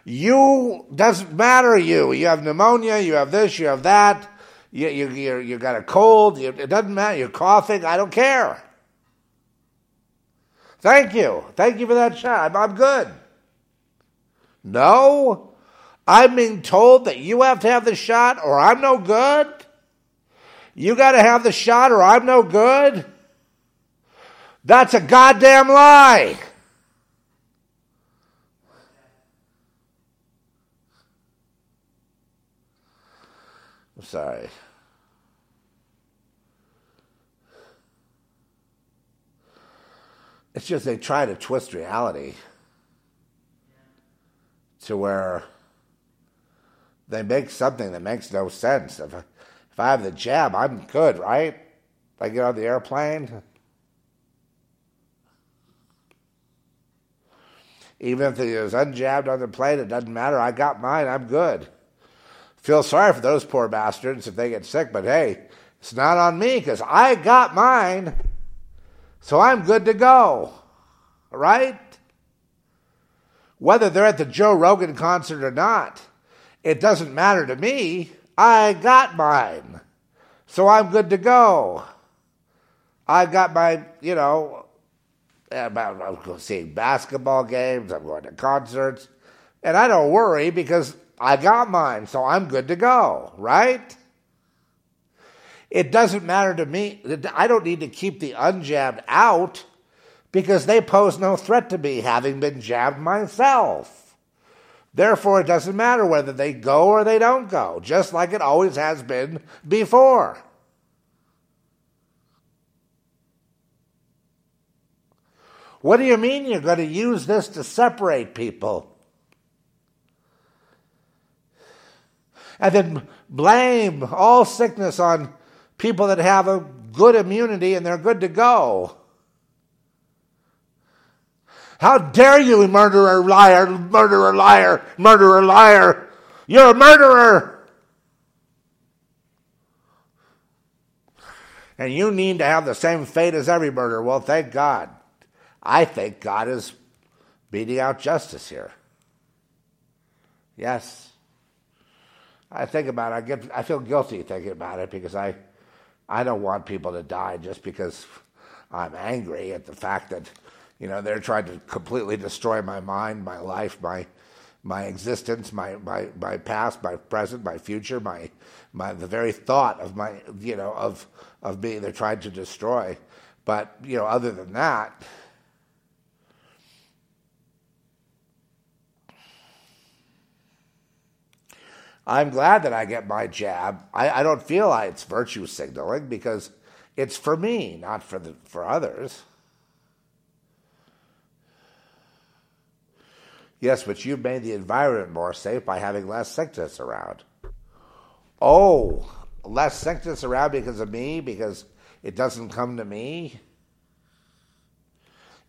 You doesn't matter. You you have pneumonia. You have this. You have that. You you you, you got a cold. You, it doesn't matter. You're coughing. I don't care. Thank you. Thank you for that shot. I'm, I'm good. No, I'm being told that you have to have the shot or I'm no good. You got to have the shot or I'm no good. That's a goddamn lie. I'm sorry. It's just they try to twist reality to where they make something that makes no sense. If, if I have the jab, I'm good, right? If I get on the airplane, even if it was unjabbed on the plane, it doesn't matter. I got mine, I'm good. Feel sorry for those poor bastards if they get sick, but hey, it's not on me because I got mine. So I'm good to go. Right? Whether they're at the Joe Rogan concert or not, it doesn't matter to me. I got mine. So I'm good to go. I got my, you know, I'm going seeing basketball games, I'm going to concerts, and I don't worry because I got mine, so I'm good to go, right? It doesn't matter to me. I don't need to keep the unjabbed out because they pose no threat to me, having been jabbed myself. Therefore, it doesn't matter whether they go or they don't go, just like it always has been before. What do you mean you're going to use this to separate people? and then blame all sickness on people that have a good immunity and they're good to go. How dare you, murderer, liar, murderer, liar, murderer, liar? You're a murderer. And you need to have the same fate as every murderer. Well, thank God. I think God is beating out justice here. Yes. I think about it, I get I feel guilty thinking about it because I I don't want people to die just because I'm angry at the fact that you know they're trying to completely destroy my mind, my life, my my existence, my, my, my past, my present, my future, my, my the very thought of my you know of of me they're trying to destroy. But you know, other than that, I'm glad that I get my jab. I, I don't feel like it's virtue signaling because it's for me, not for the for others. Yes, but you've made the environment more safe by having less sickness around. Oh, less sickness around because of me, because it doesn't come to me.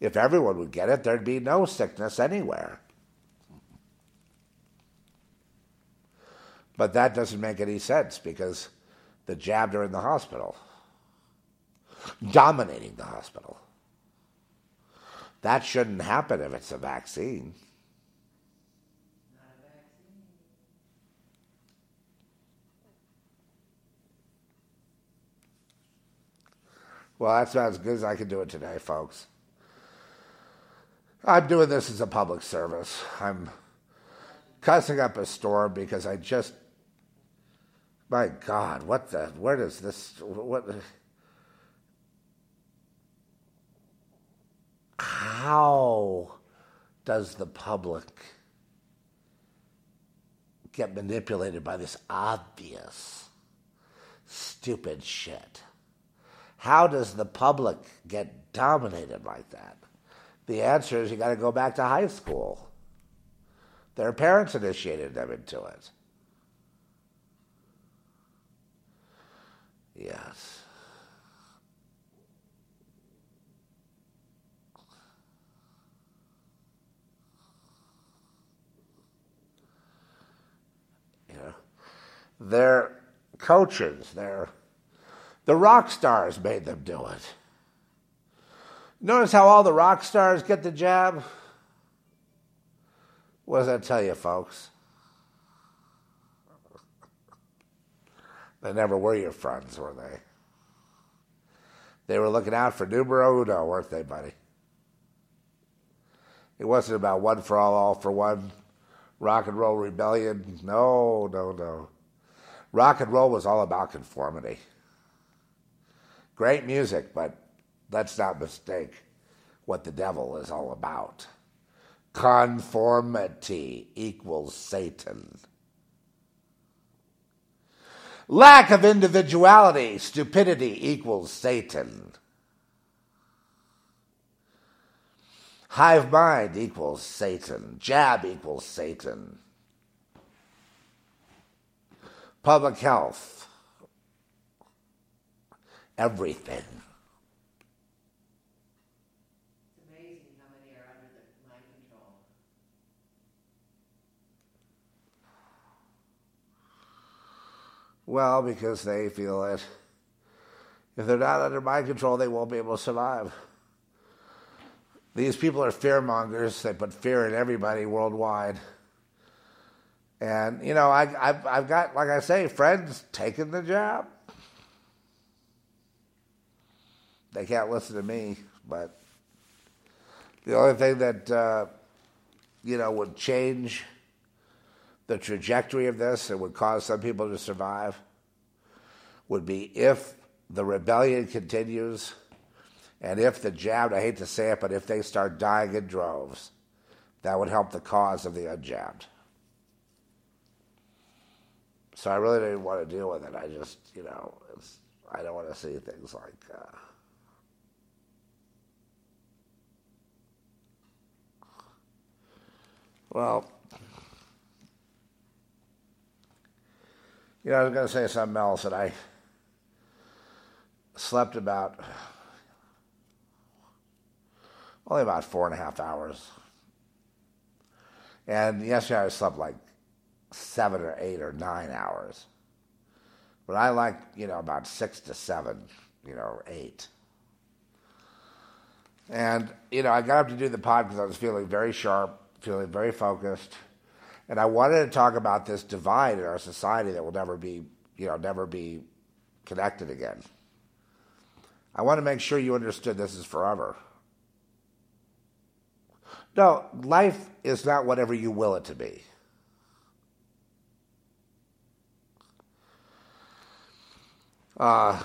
If everyone would get it, there'd be no sickness anywhere. But that doesn't make any sense because the jabbed are in the hospital, dominating the hospital. That shouldn't happen if it's a vaccine. Well, that's about as good as I can do it today, folks. I'm doing this as a public service. I'm cussing up a storm because I just, my God, what the, where does this, what, how does the public get manipulated by this obvious, stupid shit? How does the public get dominated like that? The answer is you got to go back to high school. Their parents initiated them into it. Yes. Know, their coaches, their the rock stars made them do it. Notice how all the rock stars get the jab? What does that tell you, folks? They never were your friends, were they? They were looking out for numero uno, weren't they, buddy? It wasn't about one for all, all for one, rock and roll rebellion. No, no, no. Rock and roll was all about conformity. Great music, but let's not mistake what the devil is all about. Conformity equals Satan. Lack of individuality, stupidity equals Satan. Hive mind equals Satan. Jab equals Satan. Public health. Everything. It's amazing how many are under the mind control. Well, because they feel that if they're not under mind control, they won't be able to survive. These people are fear mongers. They put fear in everybody worldwide. And, you know, I, I've, I've got, like I say, friends taking the jab. They can't listen to me, but the only thing that, uh, you know, would change the trajectory of this and would cause some people to survive would be if the rebellion continues and if the jabbed, I hate to say it, but if they start dying in droves, that would help the cause of the unjabbed. So I really didn't want to deal with it. I just, you know, I don't want to see things like. Uh, well, you know, I was going to say something else, and I slept about only about four and a half hours. And yesterday I slept like seven or eight or nine hours. But I like, you know, about six to seven, you know, eight. And, you know, I got up to do the pod because I was feeling very sharp, feeling very focused. And I wanted to talk about this divide in our society that will never be, you know, never be connected again. I want to make sure you understood this is forever. No, life is not whatever you will it to be. Uh,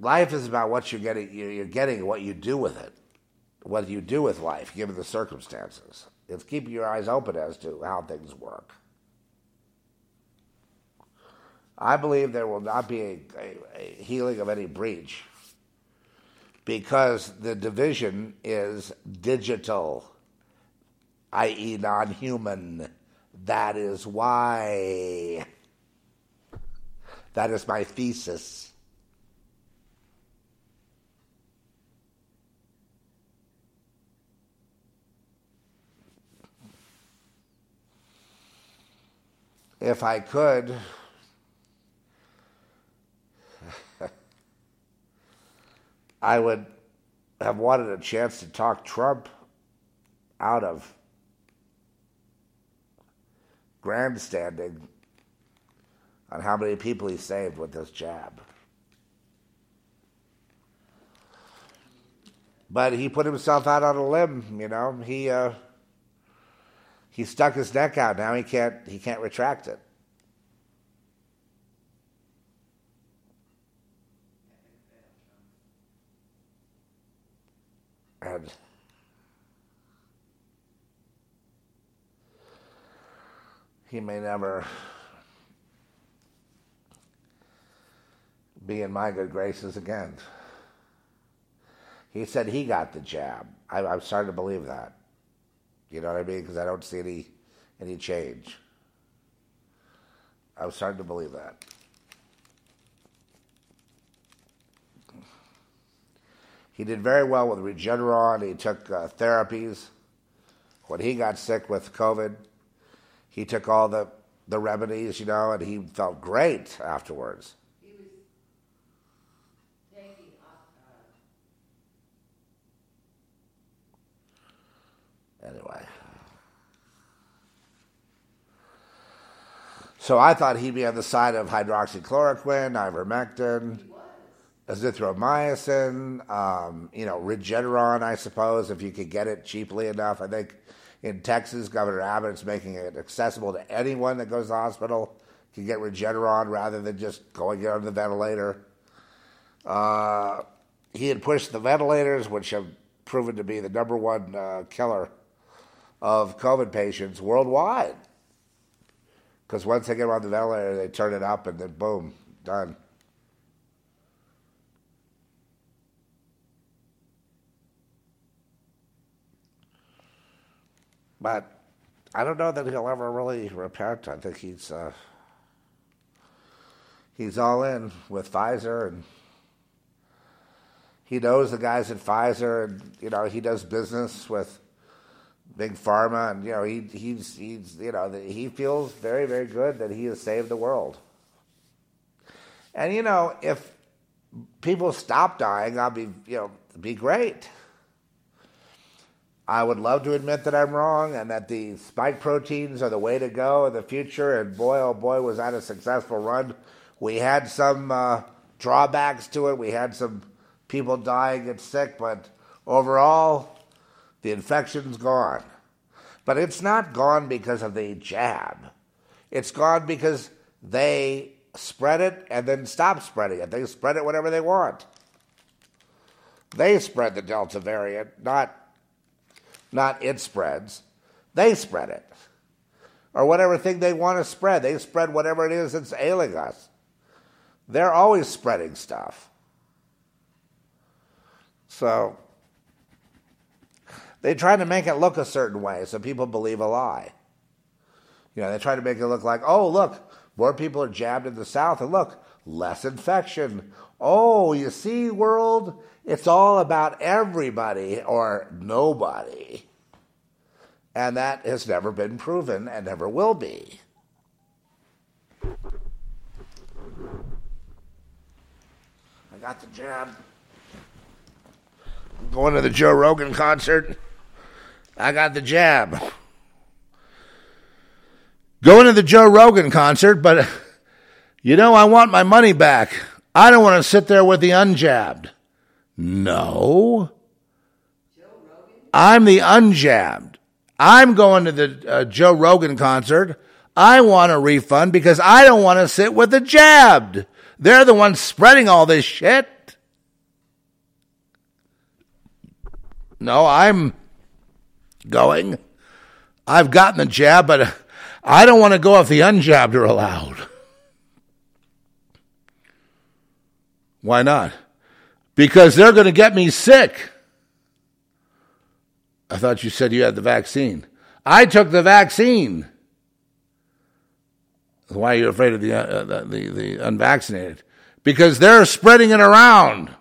life is about what you're getting. You're getting what you do with it, what you do with life, given the circumstances. It's keeping your eyes open as to how things work. I believe there will not be a, a, a healing of any breach because the division is digital, i.e., non human. That is why. That is my thesis. If I could, I would have wanted a chance to talk Trump out of grandstanding on how many people he saved with this jab. But he put himself out on a limb, you know. He uh, he stuck his neck out. Now he can't he can't retract it. And he may never be in my good graces again. He said he got the jab. I, I'm starting to believe that. You know what I mean? Because I don't see any any change. I'm starting to believe that. He did very well with Regeneron. He took uh, therapies. When he got sick with COVID, he took all the, the remedies, you know, and he felt great afterwards. He was taking uh, Anyway. So I thought he'd be on the side of hydroxychloroquine, ivermectin, azithromycin, um, you know, Regeneron, I suppose, if you could get it cheaply enough. I think in Texas, Governor Abbott's making it accessible to anyone that goes to the hospital can get Regeneron rather than just going on the ventilator. Uh, he had pushed the ventilators, which have proven to be the number one uh, killer of COVID patients worldwide. Because once they get on the ventilator, they turn it up and then boom, done. But I don't know that he'll ever really repent. I think he's uh, he's all in with Pfizer, and he knows the guys at Pfizer, and you know he does business with big pharma, and you know he he's he's you know he feels very very good that he has saved the world. And you know if people stop dying, I'll be you know be great. I would love to admit that I'm wrong and that the spike proteins are the way to go in the future. And boy, oh boy, was that a successful run. We had some uh, drawbacks to it. We had some people dying and sick, but overall, the infection's gone. But it's not gone because of the jab. It's gone because they spread it and then stop spreading it. They spread it whenever they want. They spread the Delta variant, not not it spreads. They spread it. Or whatever thing they want to spread. They spread whatever it is that's ailing us. They're always spreading stuff. So they try to make it look a certain way so people believe a lie. You know, they try to make it look like, oh, look, more people are jabbed in the South, and look, less infection. Oh, you see, world, it's all about everybody or nobody. And that has never been proven and never will be. I got the jab. I'm going to the Joe Rogan concert. I got the jab. Going to the Joe Rogan concert, but you know, I want my money back. I don't want to sit there with the unjabbed. No. I'm the unjabbed. I'm going to the uh, Joe Rogan concert. I want a refund because I don't want to sit with the jabbed. They're the ones spreading all this shit. No, I'm going. I've gotten the jab, but I don't want to go if the unjabbed are allowed. Why not? Because they're going to get me sick. I thought you said you had the vaccine. I took the vaccine. Why are you afraid of the, uh, the, the, the unvaccinated? Because they're spreading it around.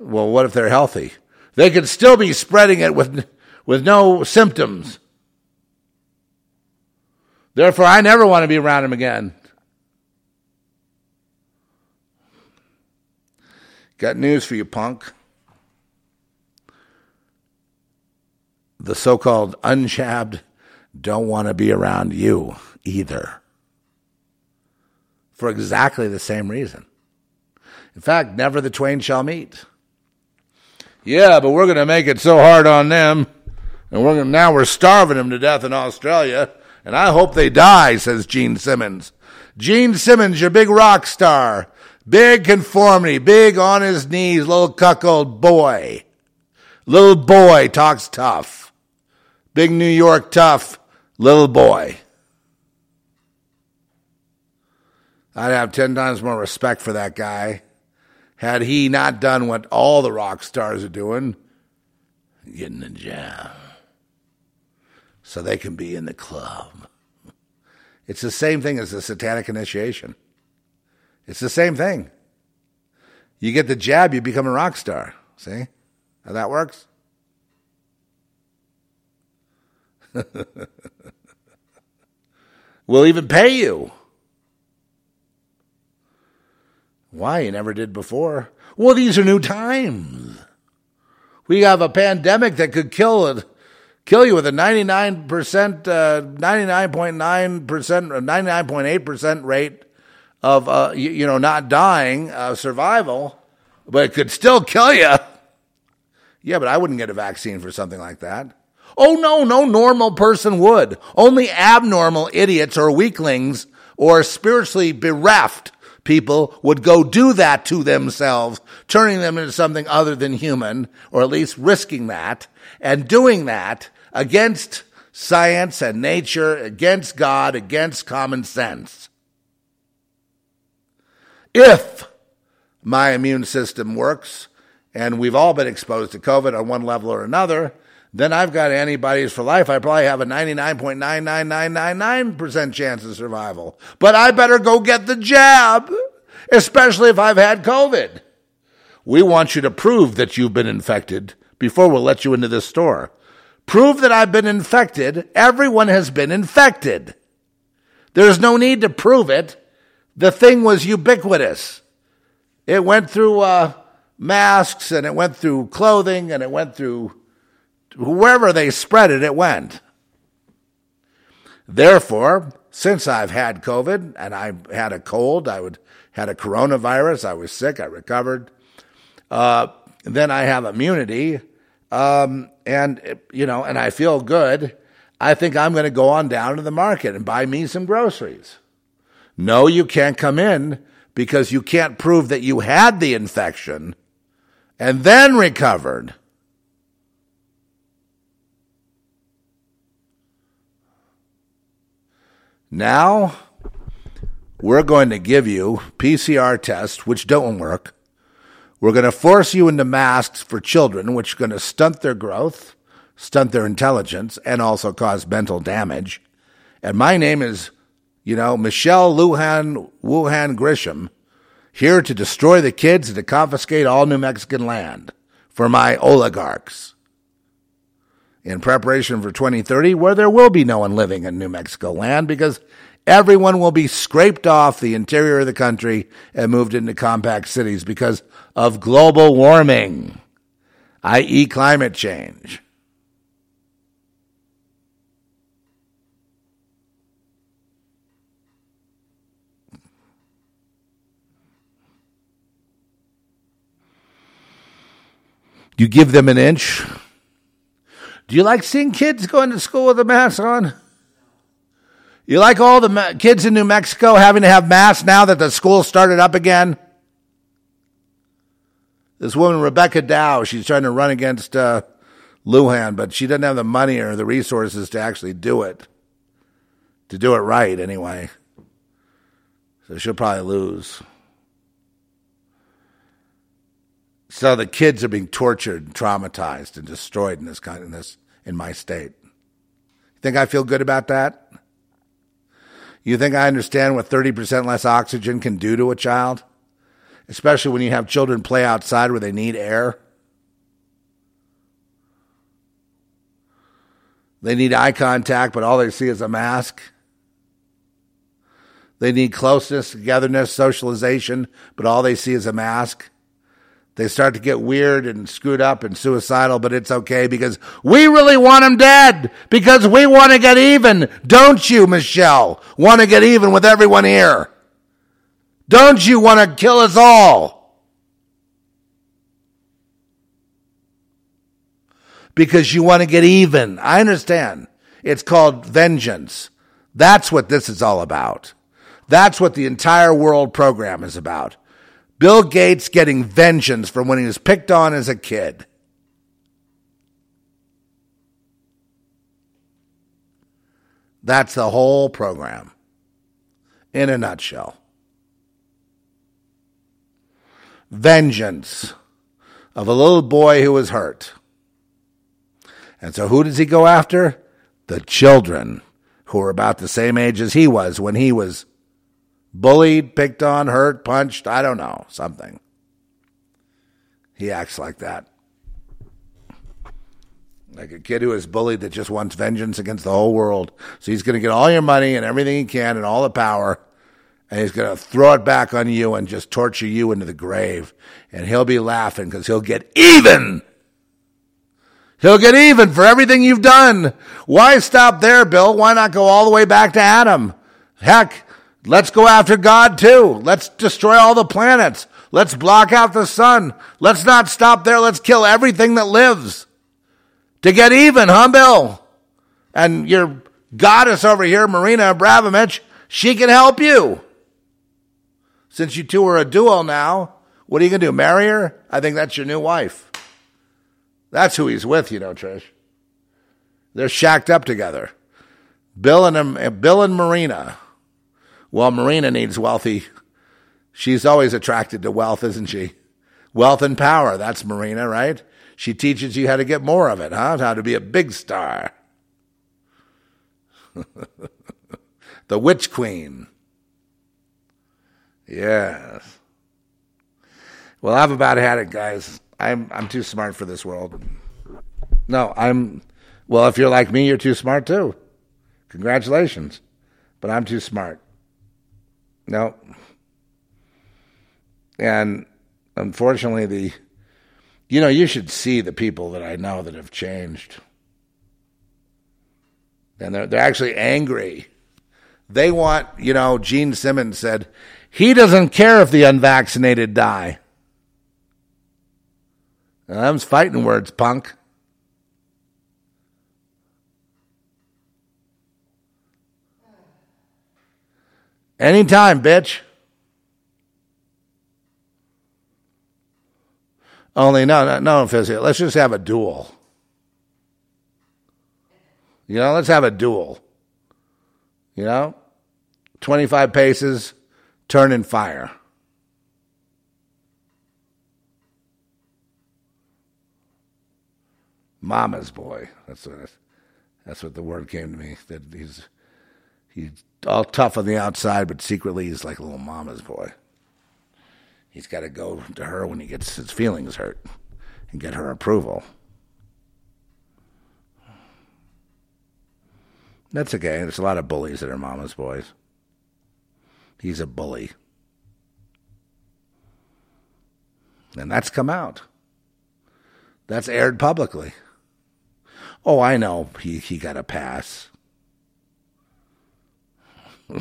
Well, what if they're healthy? They could still be spreading it with, with no symptoms. Therefore, I never want to be around him again. Got news for you, punk. The so called unjabbed don't want to be around you either. For exactly the same reason. In fact, never the twain shall meet. Yeah, but we're going to make it so hard on them. And we're gonna, now we're starving them to death in Australia. And I hope they die, says Gene Simmons. Gene Simmons, your big rock star. Big conformity, big on his knees, little cuckold boy. Little boy talks tough. Big New York tough, little boy. I'd have 10 times more respect for that guy had he not done what all the rock stars are doing getting a jam so they can be in the club. It's the same thing as the satanic initiation. It's the same thing. You get the jab, you become a rock star. See how that works? we'll even pay you. Why? You never did before. Well, these are new times. We have a pandemic that could kill it, kill you with a 99%, uh, 99.9%, 99.8% rate of, uh, you, you, know, not dying, uh, survival, but it could still kill you. Yeah, but I wouldn't get a vaccine for something like that. Oh, no, no normal person would. Only abnormal idiots or weaklings or spiritually bereft people would go do that to themselves, turning them into something other than human, or at least risking that, and doing that against science and nature, against God, against common sense. If my immune system works, and we've all been exposed to COVID on one level or another, then I've got antibodies for life. I probably have a 99.99999% chance of survival. But I better go get the jab, especially if I've had COVID. We want you to prove that you've been infected before we'll let you into this store. Prove that I've been infected. Everyone has been infected. There's no need to prove it. The thing was ubiquitous. It went through uh, masks and it went through clothing and it went through wherever they spread it, it went. Therefore, since I've had COVID and I had a cold, I would had a coronavirus, I was sick, I recovered. Uh, then I have immunity, um, and you know, and I feel good. I think I'm going to go on down to the market and buy me some groceries. No, you can't come in because you can't prove that you had the infection and then recovered. Now, we're going to give you PCR tests, which don't work. We're going to force you into masks for children, which are going to stunt their growth, stunt their intelligence, and also cause mental damage. And my name is, you know, Michelle Lujan Wuhan Grisham, here to destroy the kids and to confiscate all New Mexican land for my oligarchs. In preparation for 2030, where there will be no one living in New Mexico land because everyone will be scraped off the interior of the country and moved into compact cities because of global warming, i.e., climate change. You give them an inch. Do you like seeing kids going to school with a mask on? You like all the kids in New Mexico having to have masks now that the school started up again? This woman, Rebecca Dow, she's trying to run against uh, Lujan, but she doesn't have the money or the resources to actually do it, to do it right anyway. So she'll probably lose. So the kids are being tortured and traumatized and destroyed in this kind in this in my state. You think I feel good about that? You think I understand what 30% less oxygen can do to a child? Especially when you have children play outside where they need air. They need eye contact, but all they see is a mask. They need closeness, togetherness, socialization, but all they see is a mask. They start to get weird and screwed up and suicidal, but it's okay because we really want them dead because we want to get even. Don't you, Michelle, want to get even with everyone here? Don't you want to kill us all? Because you want to get even. I understand. It's called vengeance. That's what this is all about. That's what the entire world program is about. Bill Gates getting vengeance from when he was picked on as a kid. That's the whole program in a nutshell. Vengeance of a little boy who was hurt. And so who does he go after? The children who are about the same age as he was when he was bullied, picked on, hurt, punched, I don't know, something. He acts like that. Like a kid who is bullied that just wants vengeance against the whole world. So he's going to get all your money and everything he can and all the power, and he's going to throw it back on you and just torture you into the grave. And he'll be laughing because he'll get even. He'll get even for everything you've done. Why stop there, Bill? Why not go all the way back to Adam? Heck, let's go after God too. Let's destroy all the planets. Let's block out the sun. Let's not stop there. Let's kill everything that lives to get even, huh, Bill? And your goddess over here, Marina Abramović, she can help you. Since you two are a duo now, what are you going to do? Marry her? I think that's your new wife. That's who he's with, you know, Trish. They're shacked up together. Bill and um, Bill and Marina. Well, Marina needs wealthy. She's always attracted to wealth, isn't she? Wealth and power. That's Marina, right? She teaches you how to get more of it, huh? How to be a big star. the Witch Queen. Yes. Well, I've about had it, guys. I'm I'm too smart for this world. No, I'm well, if you're like me, you're too smart too. Congratulations. But I'm too smart. No. And unfortunately the you know, you should see the people that I know that have changed. And they're they're actually angry. They want, you know, Gene Simmons said, he doesn't care if the unvaccinated die. Them's fighting words, punk. Anytime, bitch. Only no, no, no, physical. Let's just have a duel. You know, let's have a duel. You know, twenty-five paces, turn and fire. Mama's boy. That's what that's what the word came to me. That he's he's all tough on the outside, but secretly he's like a little mama's boy. He's got to go to her when he gets his feelings hurt and get her approval. That's okay. There's a lot of bullies that are mama's boys. He's a bully. And that's come out. That's aired publicly. Oh, I know. He he got a pass.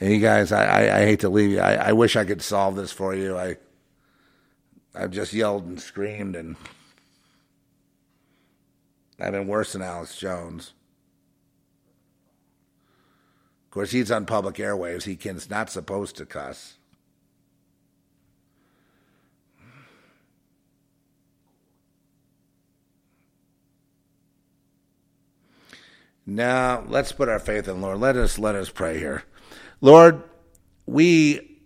you guys, I, I, I, hate to leave you. I, I wish I could solve this for you. I I've just yelled and screamed and I've been worse than Alex Jones. Of course, he's on public airwaves. He can's not supposed to cuss. Now, let's put our faith in the Lord. Let us let us pray here. Lord, we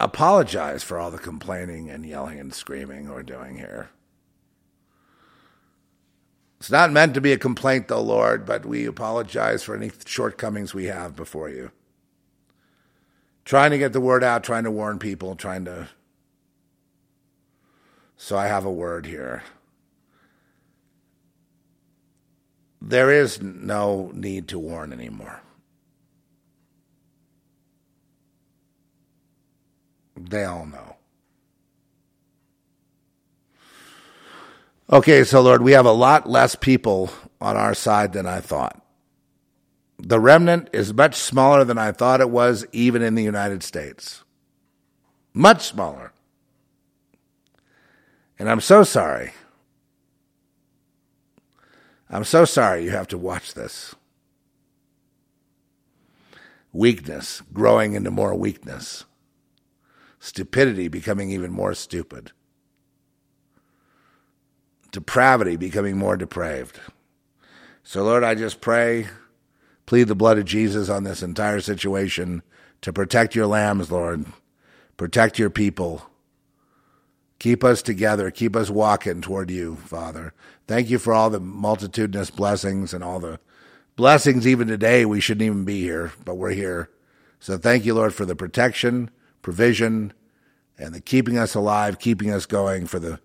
apologize for all the complaining and yelling and screaming we're doing here. It's not meant to be a complaint, though, Lord, but we apologize for any shortcomings we have before you. Trying to get the word out, trying to warn people, trying to. So I have a word here. There is no need to warn anymore. They all know. Okay, so Lord, we have a lot less people on our side than I thought. The remnant is much smaller than I thought it was, even in the United States. Much smaller. And I'm so sorry. I'm so sorry you have to watch this. Weakness growing into more weakness. Stupidity becoming even more stupid. Depravity becoming more depraved. So, Lord, I just pray, plead the blood of Jesus on this entire situation to protect your lambs, Lord. Protect your people. Keep us together. Keep us walking toward you, Father. Thank you for all the multitudinous blessings and all the blessings even today. We shouldn't even be here, but we're here. So thank you, Lord, for the protection, provision, and the keeping us alive, keeping us going. For the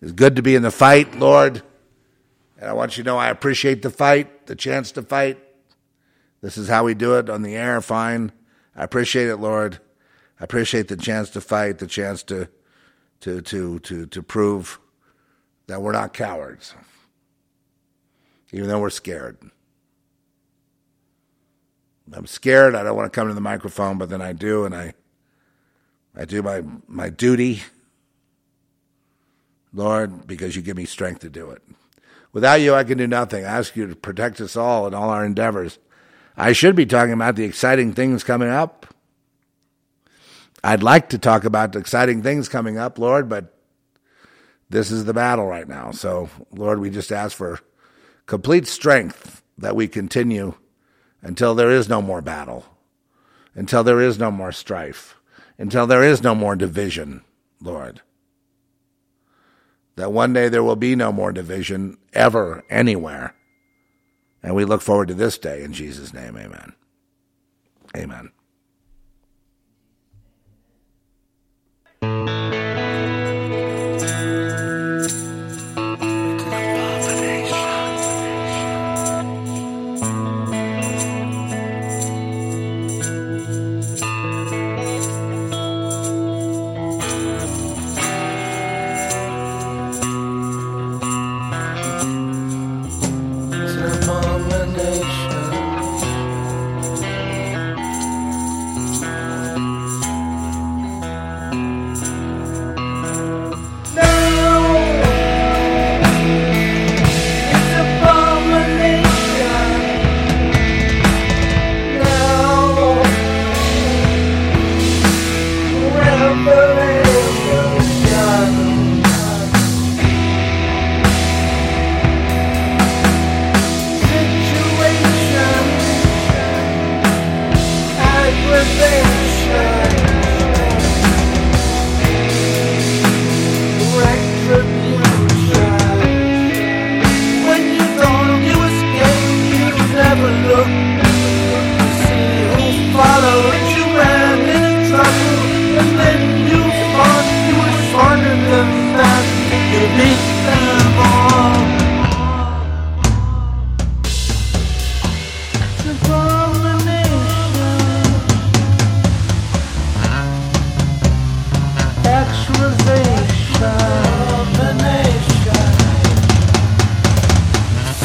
it's good to be in the fight, Lord. And I want you to know I appreciate the fight, the chance to fight. This is how we do it on the air. Fine. I appreciate it, Lord. I appreciate the chance to fight, the chance to to to to to prove that we're not cowards, even though we're scared. I'm scared. I don't want to come to the microphone, but then I do, and I I do my my duty, Lord, because you give me strength to do it. Without you, I can do nothing. I ask you to protect us all in all our endeavors. I should be talking about the exciting things coming up. I'd like to talk about the exciting things coming up, Lord, but this is the battle right now. So, Lord, we just ask for complete strength that we continue until there is no more battle, until there is no more strife, until there is no more division, Lord. That one day there will be no more division ever, anywhere. And we look forward to this day in Jesus' name. Amen. Amen.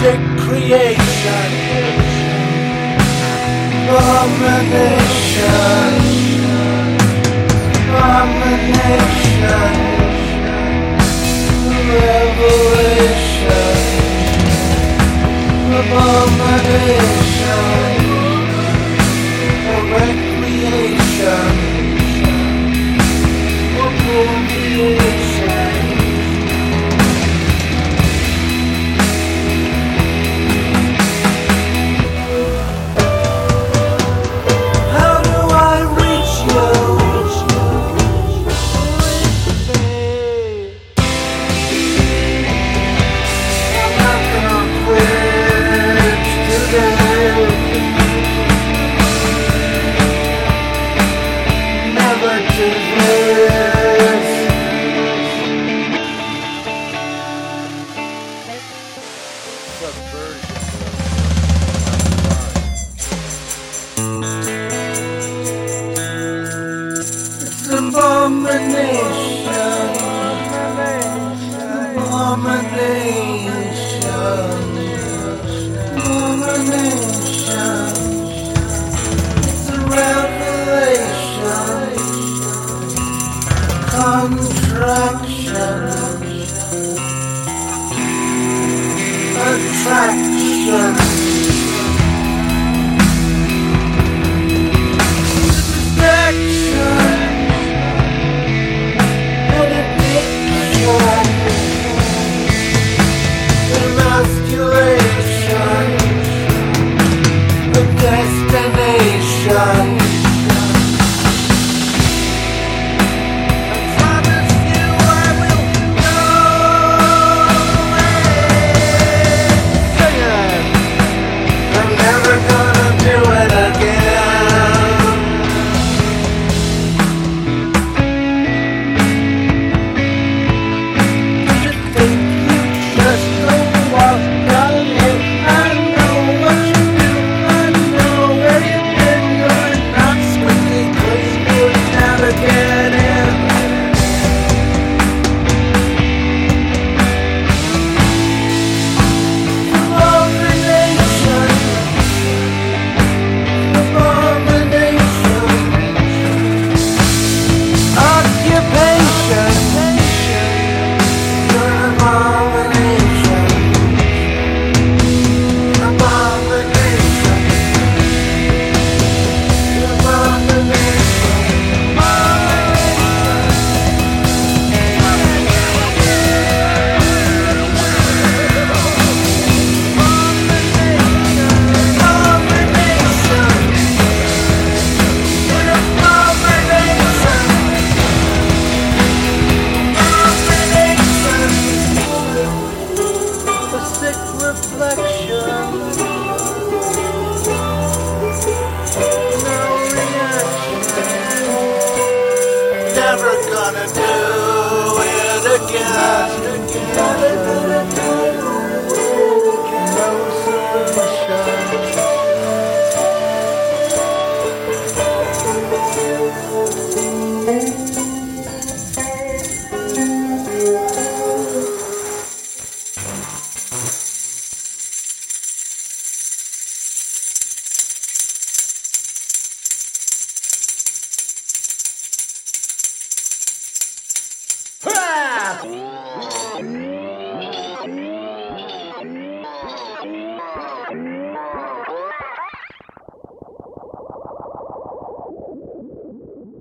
Sick creation Abomination. Abomination. Revelation Abomination. recreation for me.